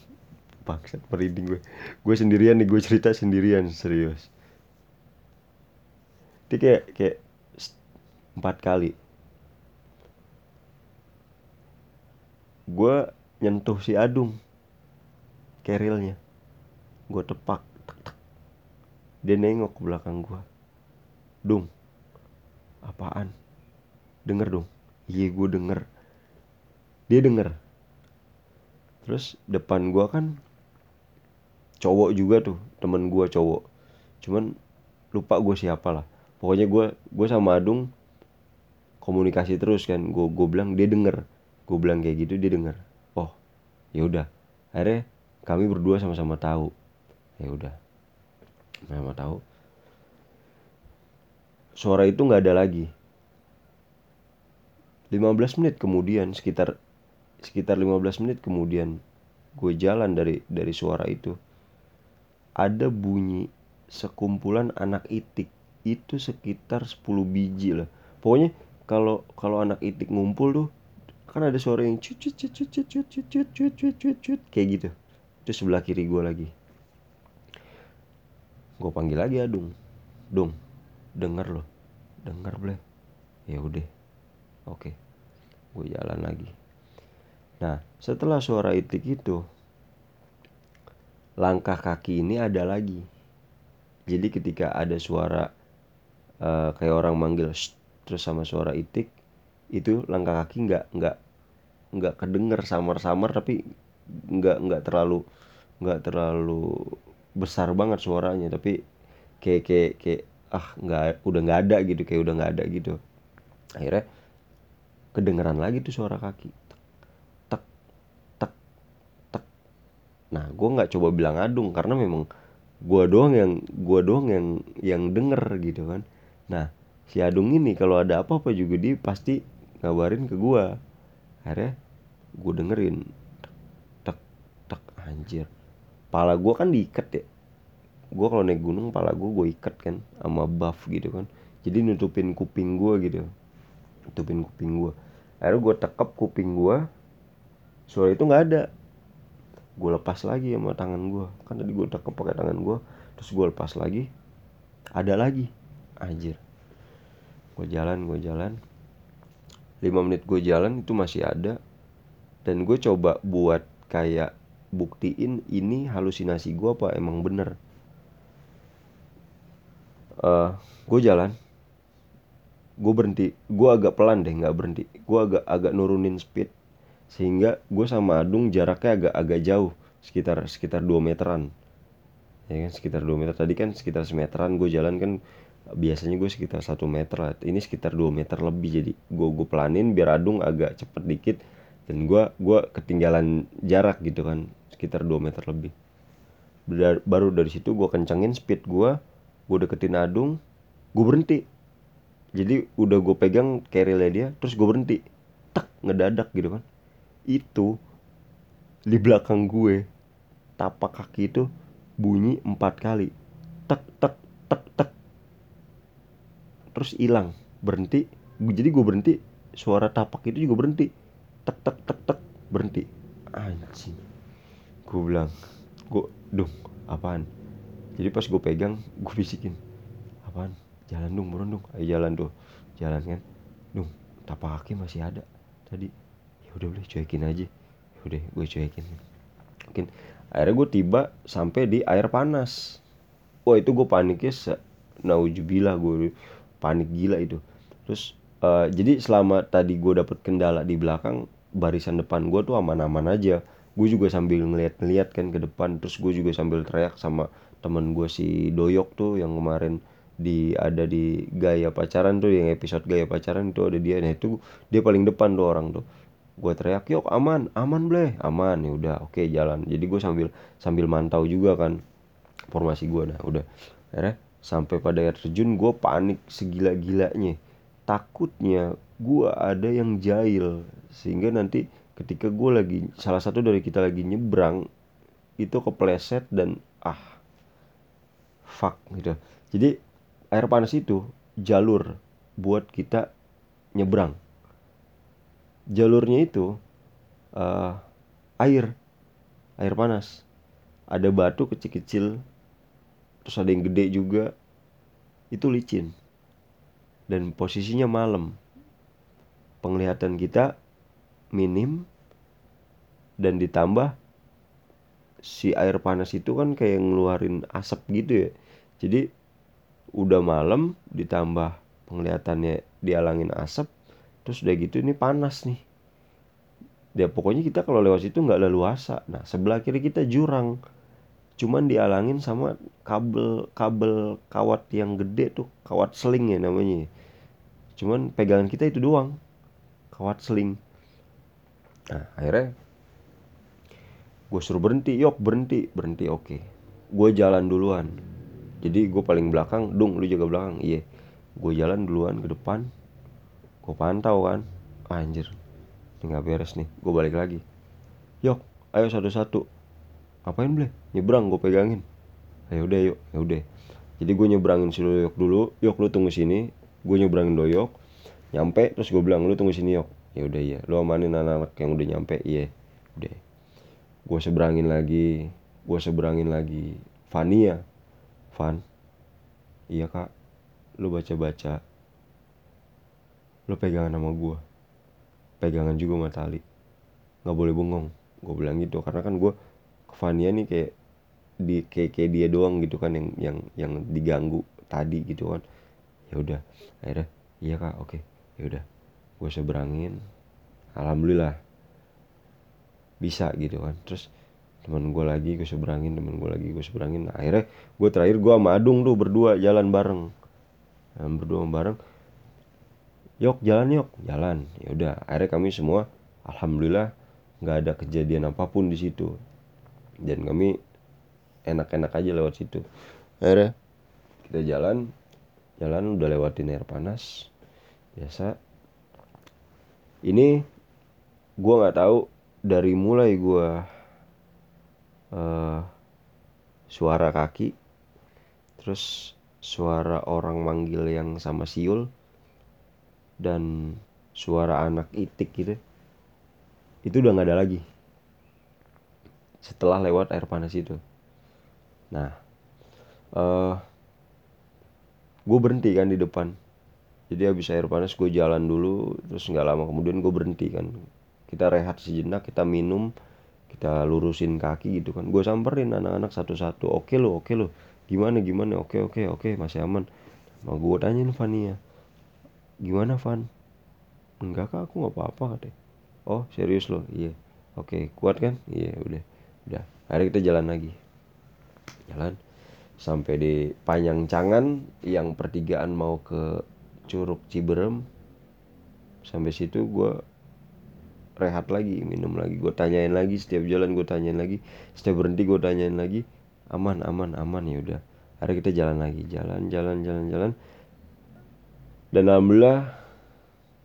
Bangsat merinding gue. Gue sendirian nih gue cerita sendirian serius dia kayak kayak empat kali. Gue nyentuh si Adung. Kerilnya. Gue tepak tek, tek. dia nengok ke belakang gue dung. Apaan? Denger dong iya gue denger. Dia denger. Terus depan gue kan cowok juga tuh temen gue cowok. Cuman lupa gue siapa lah pokoknya gue gue sama Adung komunikasi terus kan. Gue gue bilang dia denger. Gue bilang kayak gitu dia denger. Oh ya udah. Akhirnya kami berdua sama-sama tahu. Ya udah. Sama tahu. Suara itu nggak ada lagi. 15 menit kemudian sekitar sekitar 15 menit kemudian gue jalan dari dari suara itu. Ada bunyi sekumpulan anak itik itu sekitar 10 biji lah pokoknya kalau kalau anak itik ngumpul tuh kan ada suara yang cut cut cut cut cut cut cut cut cut cut cut cut kayak gitu itu sebelah kiri gue lagi gue panggil lagi adung dong denger loh denger boleh ya udah oke gue jalan lagi nah setelah suara itik itu langkah kaki ini ada lagi jadi ketika ada suara uh, kayak orang manggil terus sama suara itik itu langkah kaki nggak nggak nggak kedenger samar-samar tapi nggak nggak terlalu nggak terlalu besar banget suaranya. Tapi kayak kayak kayak ah nggak udah nggak ada gitu kayak udah nggak ada gitu. Akhirnya kedengeran lagi tuh suara kaki. Tek tek tek. Nah gue nggak coba bilang adung karena memang gue doang yang gue doang yang yang denger gitu kan nah si adung ini kalau ada apa-apa juga dia pasti ngabarin ke gue akhirnya gue dengerin. Tek tek anjir. Pala gue kan diikat ya. Gue kalau naik gunung pala gue gue ikat kan sama buff gitu kan. Jadi nutupin kuping gue gitu. Nutupin kuping gue akhirnya gue tekap kuping gue suara itu nggak ada. Gue lepas lagi sama tangan gue kan tadi gue tekap pakai tangan gue terus gue lepas lagi ada lagi anjir. Gue jalan gue jalan. 5 menit gue jalan itu masih ada. Dan gue coba buat kayak buktiin ini halusinasi gue apa emang bener. Uh, gue jalan. Gue berhenti. Gue agak pelan deh nggak berhenti. Gue agak agak nurunin speed. Sehingga gue sama Adung jaraknya agak agak jauh. Sekitar sekitar 2 meteran. Ya kan sekitar 2 meter. Tadi kan sekitar semeteran gue jalan kan biasanya gue sekitar satu meter lah. Ini sekitar 2 meter lebih jadi gue gue pelanin biar Adung agak cepet dikit. Dan gue gue ketinggalan jarak gitu kan sekitar 2 meter lebih. Baru dari situ gue kencengin speed gue gue deketin Adung gue berhenti. Jadi udah gue pegang carry dia terus gue berhenti. Tak ngedadak gitu kan. Itu di belakang gue tapak kaki itu bunyi empat kali. Tek tek terus hilang. Berhenti jadi gue berhenti suara tapak itu juga berhenti. Tek tek tek tek berhenti. Anjing. Gue bilang gue dong apaan? Jadi pas gue pegang gue bisikin apaan? Jalan dong buruan dong. Ayo jalan tuh jalan kan. Dong tapak kaki masih ada. Tadi ya udah boleh cuekin aja. Ya udah gue cuekin. Mungkin akhirnya gue tiba sampai di air panas. Wah itu gue paniknya se naujubillah gue panik gila itu. Terus uh, jadi selama tadi gue dapet kendala di belakang barisan depan gue tuh aman-aman aja. Gue juga sambil ngeliat-ngeliat kan ke depan. Terus gue juga sambil teriak sama temen gue si Doyok tuh yang kemarin di ada di gaya pacaran tuh yang episode gaya pacaran itu ada dia. Nah itu dia paling depan tuh orang tuh. Gue teriak yuk aman aman bleh. Aman. Ya udah oke jalan. Jadi gue sambil sambil mantau juga kan formasi gue nah udah. Akhirnya sampai pada air terjun gue panik segila-gilanya. Takutnya gue ada yang jahil. Sehingga nanti ketika gue lagi salah satu dari kita lagi nyebrang itu kepleset dan ah fuck gitu. Jadi air panas itu jalur buat kita nyebrang. Jalurnya itu uh, air. Air panas. Ada batu kecil-kecil terus ada yang gede juga. Itu licin. Dan posisinya malam. Penglihatan kita minim. Dan ditambah si air panas itu kan kayak ngeluarin asap gitu ya. Jadi udah malam ditambah penglihatannya dialangin asap terus udah gitu ini panas nih. Ya pokoknya kita kalau lewat situ nggak leluasa. Nah sebelah kiri kita jurang cuman dialangin sama kabel kabel kawat yang gede tuh kawat seling ya namanya. Cuman pegangan kita itu doang kawat seling. Nah akhirnya gue suruh berhenti yok berhenti berhenti oke. Gue jalan duluan. Jadi gue paling belakang dung lu juga belakang. Iya. Gue jalan duluan ke depan. Gue pantau kan. Ah, anjir. Ini nggak beres nih. Gue balik lagi. Yok ayo satu-satu. Ngapain boleh nyebrang gue pegangin. Ayo udah yuk. Ya udah. Jadi gue nyebrangin si doyok dulu. Yok lu tunggu sini. Gue nyebrangin doyok. Nyampe terus gue bilang lu tunggu sini yok. Ya udah iya. Lu amanin anak-anak yang udah nyampe. Iya. Udah. Gue seberangin lagi. Gue seberangin lagi. Vania Van. Iya kak. Lu baca-baca. Lu pegangan sama gue pegangan juga sama tali. Nggak boleh bengong. Gue bilang gitu. Karena kan gue ke Vania nih kayak di kayak, kayak dia doang gitu kan yang yang yang diganggu tadi gitu kan. Ya udah akhirnya iya kak oke. Ya udah gue seberangin. Alhamdulillah bisa gitu kan. Terus teman gue lagi gue seberangin teman gue lagi gue seberangin. Nah, akhirnya gue terakhir gue sama Adung tuh berdua jalan bareng. Nah, berdua bareng. Yok jalan yok. Jalan. Ya udah akhirnya kami semua alhamdulillah nggak ada kejadian apa pun di situ. Dan kami enak-enak aja lewat situ. Akhirnya? Kita jalan jalan udah lewatin air panas biasa. Ini gue nggak tahu dari mulai gue uh, suara kaki terus suara orang manggil yang sama siul dan suara anak itik gitu. Itu udah nggak ada lagi. Setelah lewat air panas itu nah uh, gue berhenti kan di depan. Jadi habis air panas gue jalan dulu terus nggak lama kemudian gue berhenti kan. Kita rehat sejenak kita minum kita lurusin kaki gitu kan. Gue samperin anak-anak satu-satu oke lo oke lo. Gimana gimana? Oke oke oke masih aman. Mau gue tanyain Vania gimana Van? Enggak kak aku nggak apa-apa katanya. Oh serius lo? Iya. Oke kuat kan? Iya udah udah. Hari kita jalan lagi jalan. Sampai di Panjangcangan yang pertigaan mau ke Curug Ciberem. Sampai situ gue rehat lagi minum lagi. Gue tanyain lagi setiap jalan gue tanyain lagi. Setiap berhenti gue tanyain lagi. Aman aman aman ya udah. Hari kita jalan lagi. Jalan jalan jalan jalan. Dan alhamdulillah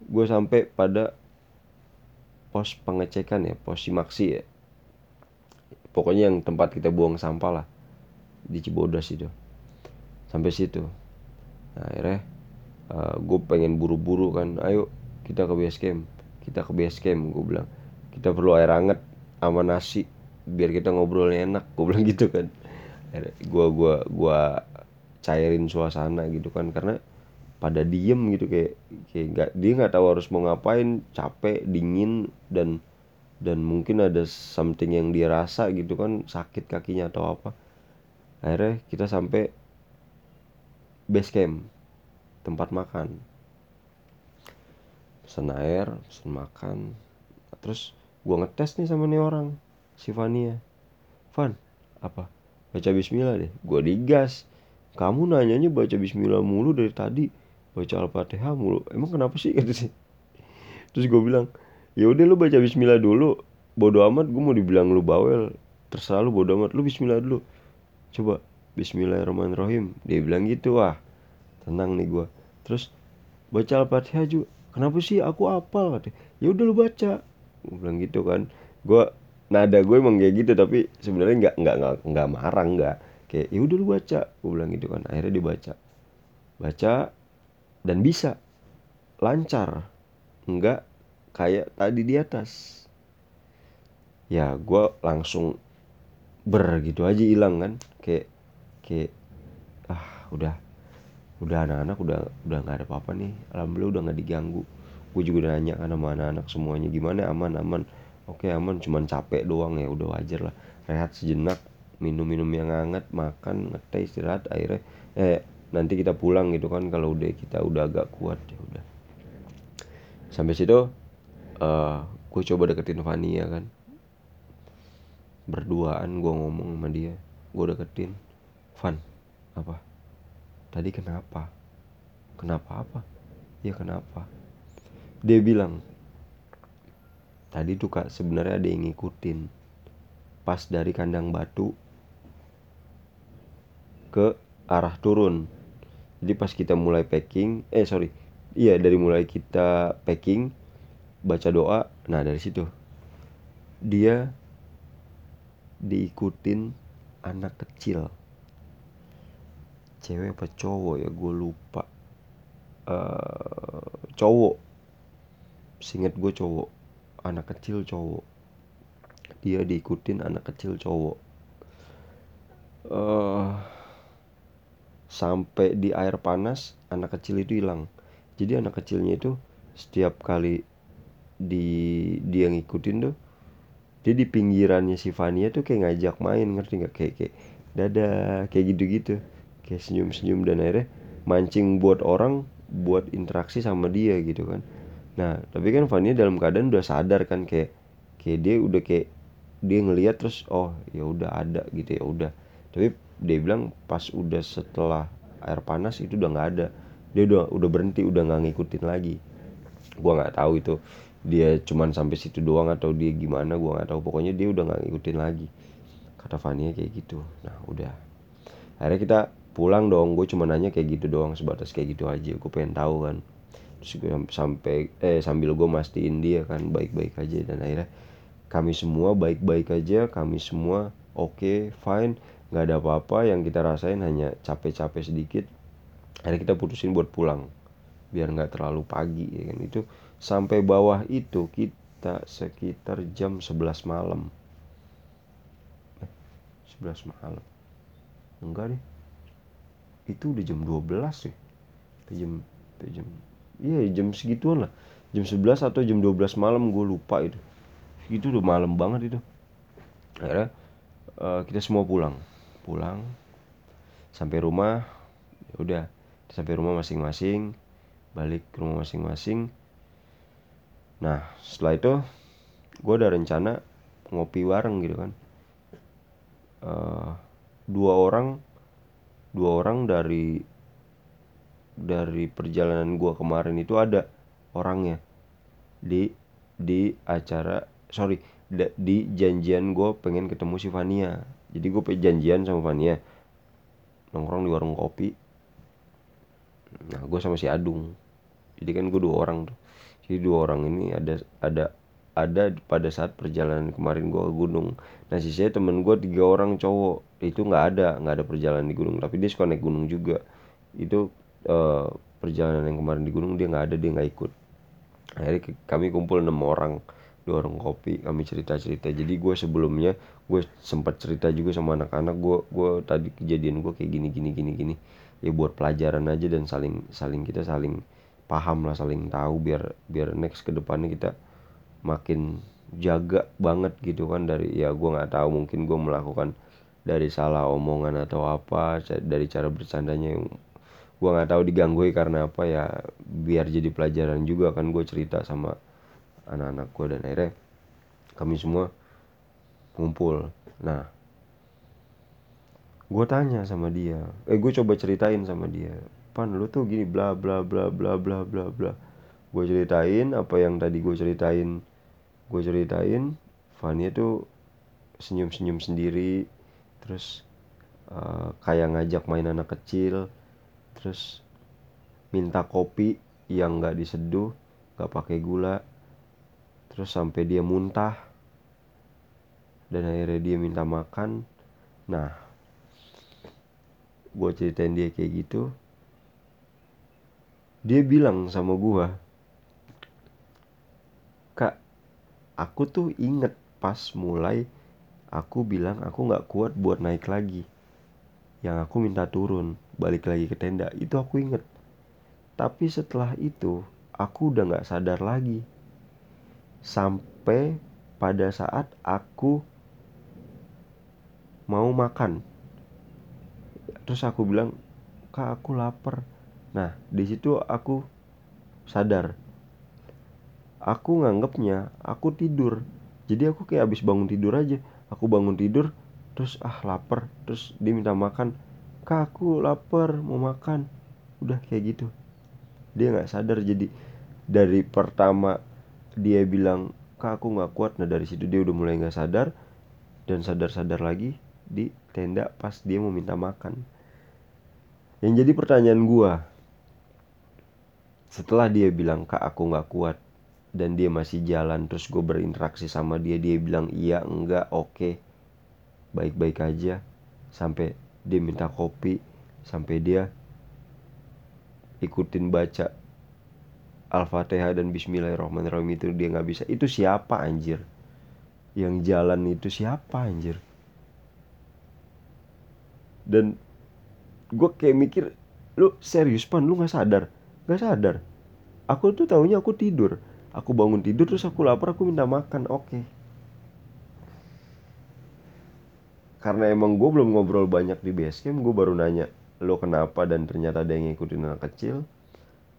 gue sampai pada pos pengecekan ya pos simaksi ya. Pokoknya yang tempat kita buang sampah lah di Cibodas itu. Sampai situ. Nah, akhirnya uh, eh, gue pengen buru-buru kan ayo kita ke base camp kita ke base camp gue bilang. Kita perlu air hangat sama nasi biar kita ngobrolnya enak gue bilang gitu kan. Gue gua gua cairin suasana gitu kan karena pada diem gitu kayak kayak nggak dia nggak tahu harus mau ngapain capek dingin dan dan mungkin ada something yang dia rasa gitu kan sakit kakinya atau apa akhirnya kita sampai base camp tempat makan. Pesen air pesen makan. Terus gue ngetes nih sama nih orang si Fania. Van apa? Baca Bismillah deh. Gue digas. Kamu nanyanya baca Bismillah mulu dari tadi baca Al-Fatihah mulu. Emang kenapa sih? Kata sih terus gue bilang ya udah lu baca Bismillah dulu. Bodo amat gue mau dibilang lu bawel. Terserah lu bodo amat. Lu Bismillah dulu coba Bismillahirrahmanirrahim. Dia bilang gitu wah tenang nih gue terus baca Al-Fatihah juga kenapa sih? Aku apal ya udah lu baca. Gue bilang gitu kan. Gue nada gue emang kayak gitu tapi sebenarnya nggak nggak nggak marah nggak. Kayak ya udah lu baca. Gue bilang gitu kan. Akhirnya dia baca. Baca dan bisa. Lancar. Nggak kayak tadi di atas. Ya gue langsung ber gitu aja hilang kan kayak kayak ah udah. Udah anak-anak udah udah nggak ada apa-apa nih. Alhamdulillah udah nggak diganggu. Gue juga udah nanya kan sama anak-anak semuanya gimana? Aman aman? Oke aman cuman capek doang ya. Udah wajar lah. Rehat sejenak minum-minum yang hangat makan ngeteh istirahat akhirnya eh nanti kita pulang gitu kan kalau udah kita udah agak kuat. Ya udah. Sampai situ uh, eh, gue coba deketin Fania kan. Berduaan gue ngomong sama dia gue deketin Van apa? Tadi kenapa? Kenapa apa? Ya kenapa? Dia bilang tadi tuh kak sebenarnya ada yang ngikutin pas dari kandang batu ke arah turun. Jadi pas kita mulai packing eh sorry iya dari mulai kita packing baca doa nah dari situ. Dia diikutin anak kecil. Cewek apa cowok ya? Gue lupa. Uh, cowok. Singet gue cowok. Anak kecil cowok. Dia diikutin anak kecil cowok. Uh, sampai di air panas anak kecil itu hilang. Jadi anak kecilnya itu setiap kali di dia ngikutin tuh dia di pinggirannya si Fania tuh kayak ngajak main ngerti nggak? Kayak kayak dadah kayak gitu-gitu. Kayak senyum-senyum dan akhirnya mancing buat orang buat interaksi sama dia gitu kan. Nah tapi kan Fania dalam keadaan udah sadar kan kayak kayak dia udah kayak dia ngelihat terus oh ya udah ada gitu ya udah. Tapi dia bilang pas udah setelah air panas itu udah nggak ada. Dia udah udah berhenti udah nggak ngikutin lagi. Gua nggak tahu itu dia cuman sampai situ doang atau dia gimana gua nggak tahu. Pokoknya dia udah nggak ngikutin lagi. Kata Fania kayak gitu. Nah udah. Akhirnya kita pulang dong. Gue cuma nanya kayak gitu doang sebatas kayak gitu aja. Gue pengen tahu kan. Terus gue sampai eh sambil gue mastiin dia kan baik-baik aja. Dan akhirnya kami semua baik-baik aja. Kami semua oke okay, fine. Nggak ada apa-apa. Yang kita rasain hanya capek-capek sedikit. Akhirnya kita putusin buat pulang. Biar nggak terlalu pagi ya kan. Itu sampai bawah itu kita sekitar jam 11 malam. Eh, 11 malam. Enggak deh. Itu udah jam 12 sih. Jam jam iya jam segituan lah. Jam 11 atau jam 12 malam gue lupa itu. Itu udah malam banget itu. Akhirnya uh, kita semua pulang. Pulang sampai rumah ya udah. Sampai rumah masing-masing balik ke rumah masing-masing nah setelah itu gue ada rencana ngopi bareng gitu kan. Uh, dua orang dua orang dari dari perjalanan gua kemarin itu ada orangnya. Di di acara sorry di janjian gue pengen ketemu si Vania jadi gue janjian sama Vania nongkrong di warung kopi. Nah gue sama si Adung. Jadi kan gue dua orang tuh jadi dua orang ini ada ada ada pada saat perjalanan kemarin gue ke gunung. Nah sisanya temen gue tiga orang cowok. Itu nggak ada nggak ada perjalanan di gunung. Tapi dia suka naik gunung juga. Itu uh, perjalanan yang kemarin di gunung dia nggak ada dia nggak ikut. Akhirnya kami kumpul enam orang. Di warung kopi kami cerita cerita jadi gue sebelumnya gue sempat cerita juga sama anak-anak. Gue gue tadi kejadian gue kayak gini gini gini gini. Ya buat pelajaran aja dan saling saling kita saling paham lah saling tahu biar biar next ke depannya kita makin jaga banget gitu kan dari ya gue nggak tahu mungkin gue melakukan dari salah omongan atau apa dari cara bercandanya yang gue nggak tahu diganggu karena apa ya biar jadi pelajaran juga kan gue cerita sama anak-anak gue dan akhirnya kami semua ngumpul nah gue tanya sama dia eh gue coba ceritain sama dia pan lu tuh gini bla bla bla bla bla bla bla. Gue ceritain apa yang tadi gue ceritain. Gue ceritain Fania tuh senyum-senyum sendiri terus uh, kayak ngajak main anak kecil terus minta kopi yang nggak diseduh nggak pakai gula terus sampai dia muntah dan akhirnya dia minta makan. Nah gue ceritain dia kayak gitu dia bilang sama gue kak aku tuh inget pas mulai aku bilang aku nggak kuat buat naik lagi. Yang aku minta turun balik lagi ke tenda itu aku inget. Tapi setelah itu aku udah nggak sadar lagi. Sampai pada saat aku mau makan terus aku bilang kak aku lapar nah di situ aku sadar. Aku nganggepnya aku tidur. Jadi aku kayak habis bangun tidur aja. Aku bangun tidur terus ah lapar. Terus dia minta makan. Kak aku lapar mau makan. Udah kayak gitu. Dia nggak sadar. Jadi dari pertama dia bilang kak aku nggak kuat. Nah dari situ dia udah mulai nggak sadar. Dan sadar-sadar lagi di tenda pas dia mau minta makan. Yang jadi pertanyaan gue setelah dia bilang kak aku nggak kuat dan dia masih jalan terus gue berinteraksi sama dia dia bilang iya enggak oke. Okay. baik-baik aja. Sampai dia minta kopi sampai dia ikutin baca Al-Fatihah dan Bismillahirrahmanirrahim itu dia nggak bisa. Itu siapa anjir? Yang jalan itu siapa anjir? Dan gue kayak mikir lu serius pan? Lu nggak sadar nggak sadar. Aku tuh tahunya aku tidur. Aku bangun tidur terus aku lapar aku minta makan. Oke. Karena emang gue belum ngobrol banyak di base camp gue baru nanya lo kenapa? Dan ternyata ada yang ngikutin anak kecil.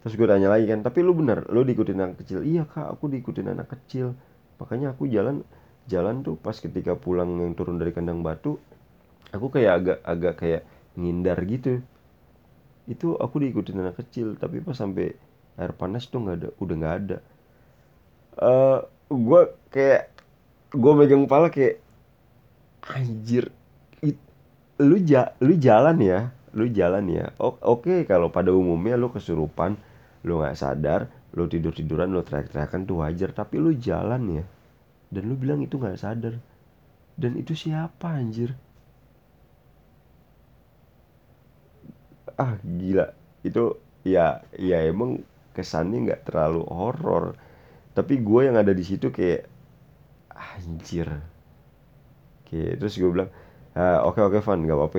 Terus gue tanya lagi kan tapi lu bener lo diikutin anak kecil? Iya kak aku diikutin anak kecil. Makanya aku jalan jalan tuh pas ketika pulang yang turun dari kandang batu aku kayak agak agak kayak ngindar gitu itu aku diikutin anak kecil tapi pas sampai air panas tuh nggak ada udah nggak ada. Uh, eh, gue kayak gue megang kepala kayak anjir it, lu ja lu jalan ya lu jalan ya. O oke kalau pada umumnya lu kesurupan lu nggak sadar lu tidur tiduran lu teriak teriakan tuh wajar tapi lu jalan ya. Dan lu bilang itu nggak sadar. Dan itu siapa anjir ah gila. Itu ya ya emang kesannya nggak terlalu horor. Tapi gue yang ada di situ kayak anjir. Oke terus gue bilang ah, oke oke Van nggak apa-apa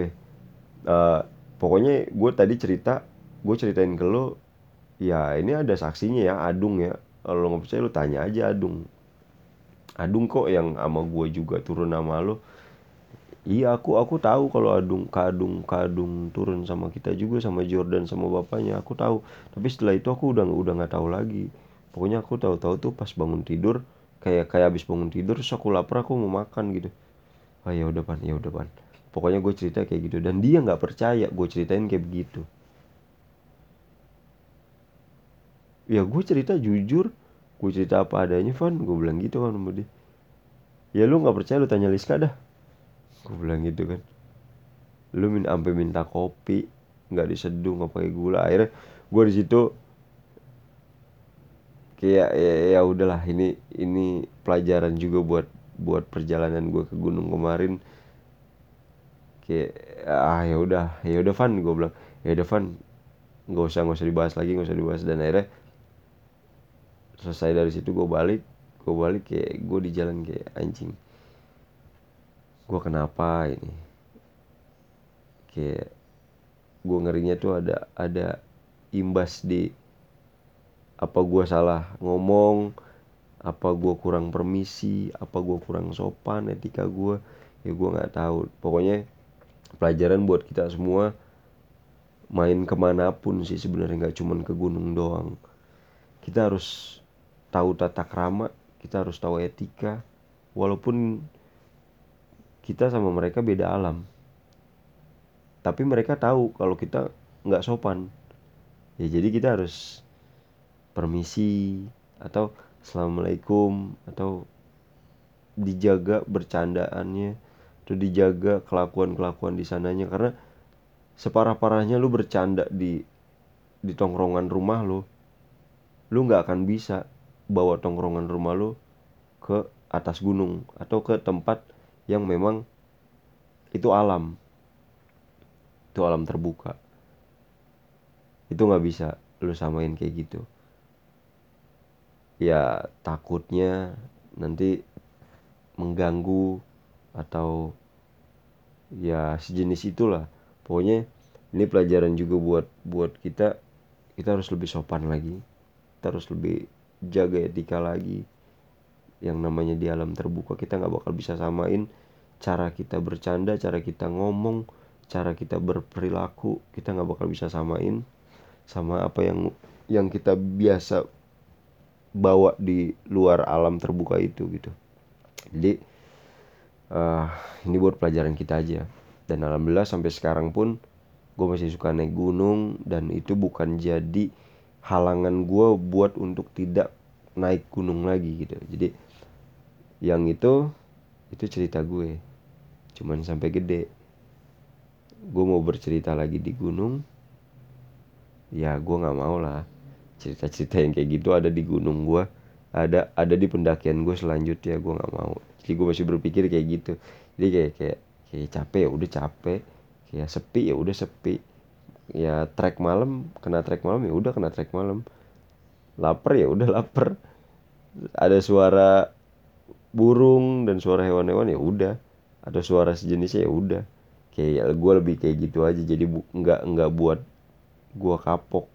uh, pokoknya gue tadi cerita gue ceritain ke lo ya ini ada saksinya ya Adung ya. Lo nggak percaya lo tanya aja Adung. Adung kok yang sama gue juga turun nama lo Iya aku aku tahu kalau Adung Kadung Kadung turun sama kita juga sama Jordan sama bapaknya aku tahu. Tapi setelah itu aku udah udah nggak tahu lagi. Pokoknya aku tahu-tahu tuh pas bangun tidur kayak kayak habis bangun tidur terus aku lapar aku mau makan gitu. Ah ya udah pan ya udah pan. Pokoknya gue cerita kayak gitu dan dia nggak percaya gue ceritain kayak begitu. Ya gue cerita jujur gue cerita apa adanya Van. Gue bilang gitu kan sama dia. Ya lu nggak percaya lu tanya Liska dah gue bilang gitu kan. Lu min sampai minta kopi nggak diseduh nggak pakai gula. Akhirnya gue di situ kayak ya, ya udahlah ini ini pelajaran juga buat buat perjalanan gue ke gunung kemarin. Kayak ah ya udah ya udah fun gue bilang ya udah fun nggak usah nggak usah dibahas lagi nggak usah dibahas. Dan akhirnya selesai dari situ gue balik gue balik kayak gue di jalan kayak anjing gue kenapa ini? Kayak gue ngerinya tuh ada ada imbas di apa gue salah ngomong apa gue kurang permisi apa gue kurang sopan etika gue ya gue nggak tahu. Pokoknya pelajaran buat kita semua main ke mana pun sih sebenarnya nggak cuman ke gunung doang. Kita harus tahu tata krama kita harus tahu etika. Walaupun kita sama mereka beda alam. Tapi mereka tahu kalau kita nggak sopan. Ya jadi kita harus permisi atau assalamualaikum atau dijaga bercandaannya atau dijaga kelakuan kelakuan di sananya. Karena separah parahnya lu bercanda di di tongkrongan rumah lu lu nggak akan bisa bawa tongkrongan rumah lu ke atas gunung atau ke tempat yang memang itu alam. Itu alam terbuka. Itu nggak bisa lu samain kayak gitu. Ya takutnya nanti mengganggu atau ya sejenis itulah. Pokoknya ini pelajaran juga buat buat kita. Kita harus lebih sopan lagi. Kita harus lebih jaga etika lagi yang namanya di alam terbuka kita nggak bakal bisa samain cara kita bercanda cara kita ngomong cara kita berperilaku kita nggak bakal bisa samain sama apa yang yang kita biasa bawa di luar alam terbuka itu gitu. Jadi uh, ini buat pelajaran kita aja. Dan alhamdulillah sampai sekarang pun gue masih suka naik gunung dan itu bukan jadi halangan gue buat untuk tidak naik gunung lagi gitu. Jadi yang itu itu cerita gue. Cuman sampai gede. Gue mau bercerita lagi di gunung. Ya gue nggak mau lah. Cerita-cerita yang kayak gitu ada di gunung gue. Ada ada di pendakian gue selanjutnya gue nggak mau. Jadi gue masih berpikir kayak gitu. Jadi kayak kayak kayak capek ya udah capek. Kayak sepi ya udah sepi. Ya trek malam kena trek malam ya udah kena trek malam. Lapar ya udah lapar. Ada suara burung dan suara hewan-hewan ya udah. Ada suara sejenisnya ya udah. Kayak gue lebih kayak gitu aja. Jadi bu, nggak nggak buat gue kapok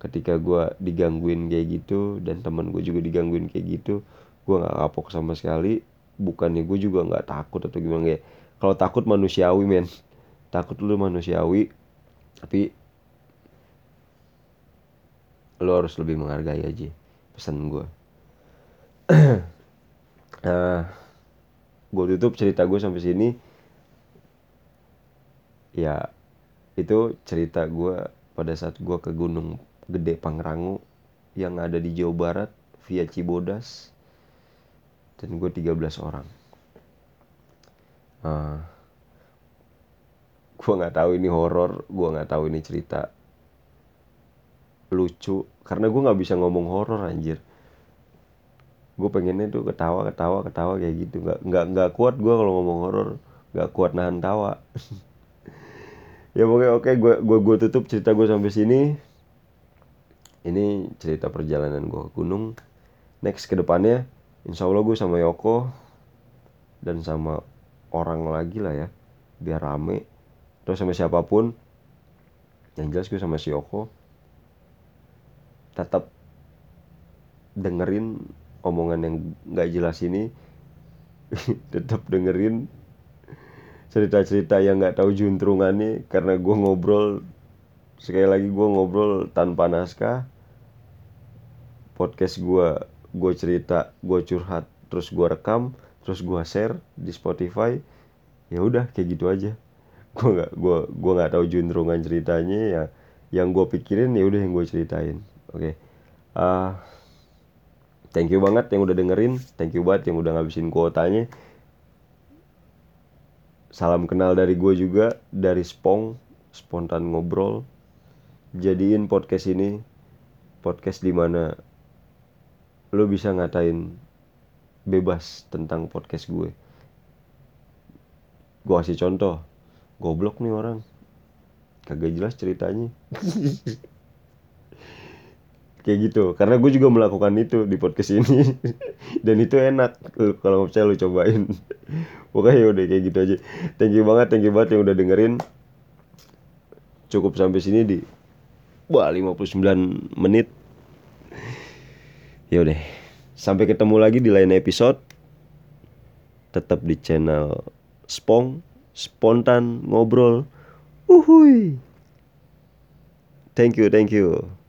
ketika gue digangguin kayak gitu dan teman gue juga digangguin kayak gitu. Gue nggak kapok sama sekali. Bukannya gue juga nggak takut atau gimana. Ya kalau takut manusiawi men. Takut lu manusiawi tapi lo harus lebih menghargai aja pesan gue nah gue tutup cerita gue sampai sini ya itu cerita gue pada saat gue ke Gunung Gede Pangrango yang ada di Jawa Barat via Cibodas dan gue 13 orang uh, ah. gue nggak tahu ini horor gue nggak tahu ini cerita lucu karena gue nggak bisa ngomong horor anjir gue pengennya tuh ketawa ketawa ketawa kayak gitu. Nggak nggak nggak kuat gue kalau ngomong horor. Nggak kuat nahan tawa. Ya oke gue gue gue tutup cerita gue sampai sini. Ini cerita perjalanan gue ke gunung. Next ke depannya insya Allah gue sama Yoko dan sama orang lagi lah ya biar rame. Terus sama siapa pun yang jelas gue sama si Yoko tetap dengerin omongan yang nggak jelas ini tetap dengerin cerita-cerita yang nggak tahu juntrungannya karena gue ngobrol sekali lagi gue ngobrol tanpa naskah. Podcast gue gue cerita gue curhat terus gue rekam terus gue share di Spotify ya udah kayak gitu aja. Gue nggak gue gue nggak tahu juntrungan ceritanya ya yang gue pikirin ya udah yang gue ceritain. Oke. Okay. uh, thank you banget yang udah dengerin. Thank you banget yang udah ngabisin kuotanya. Salam kenal dari gue juga dari Spong spontan ngobrol. Jadiin podcast ini podcast di mana lo bisa ngatain bebas tentang podcast gue. Gue kasih contoh goblok nih orang. Kagak jelas ceritanya kayak gitu. Karena gue juga melakukan itu di podcast ini. Dan itu enak kalau misalnya lo cobain. Pokoknya udah kayak gitu aja. Thank you banget thank you banget yang udah dengerin. Cukup sampai sini di wah 59 menit. Ya udah. Sampai ketemu lagi di lain episode. Tetap di channel Spong spontan ngobrol. Uhui thank you thank you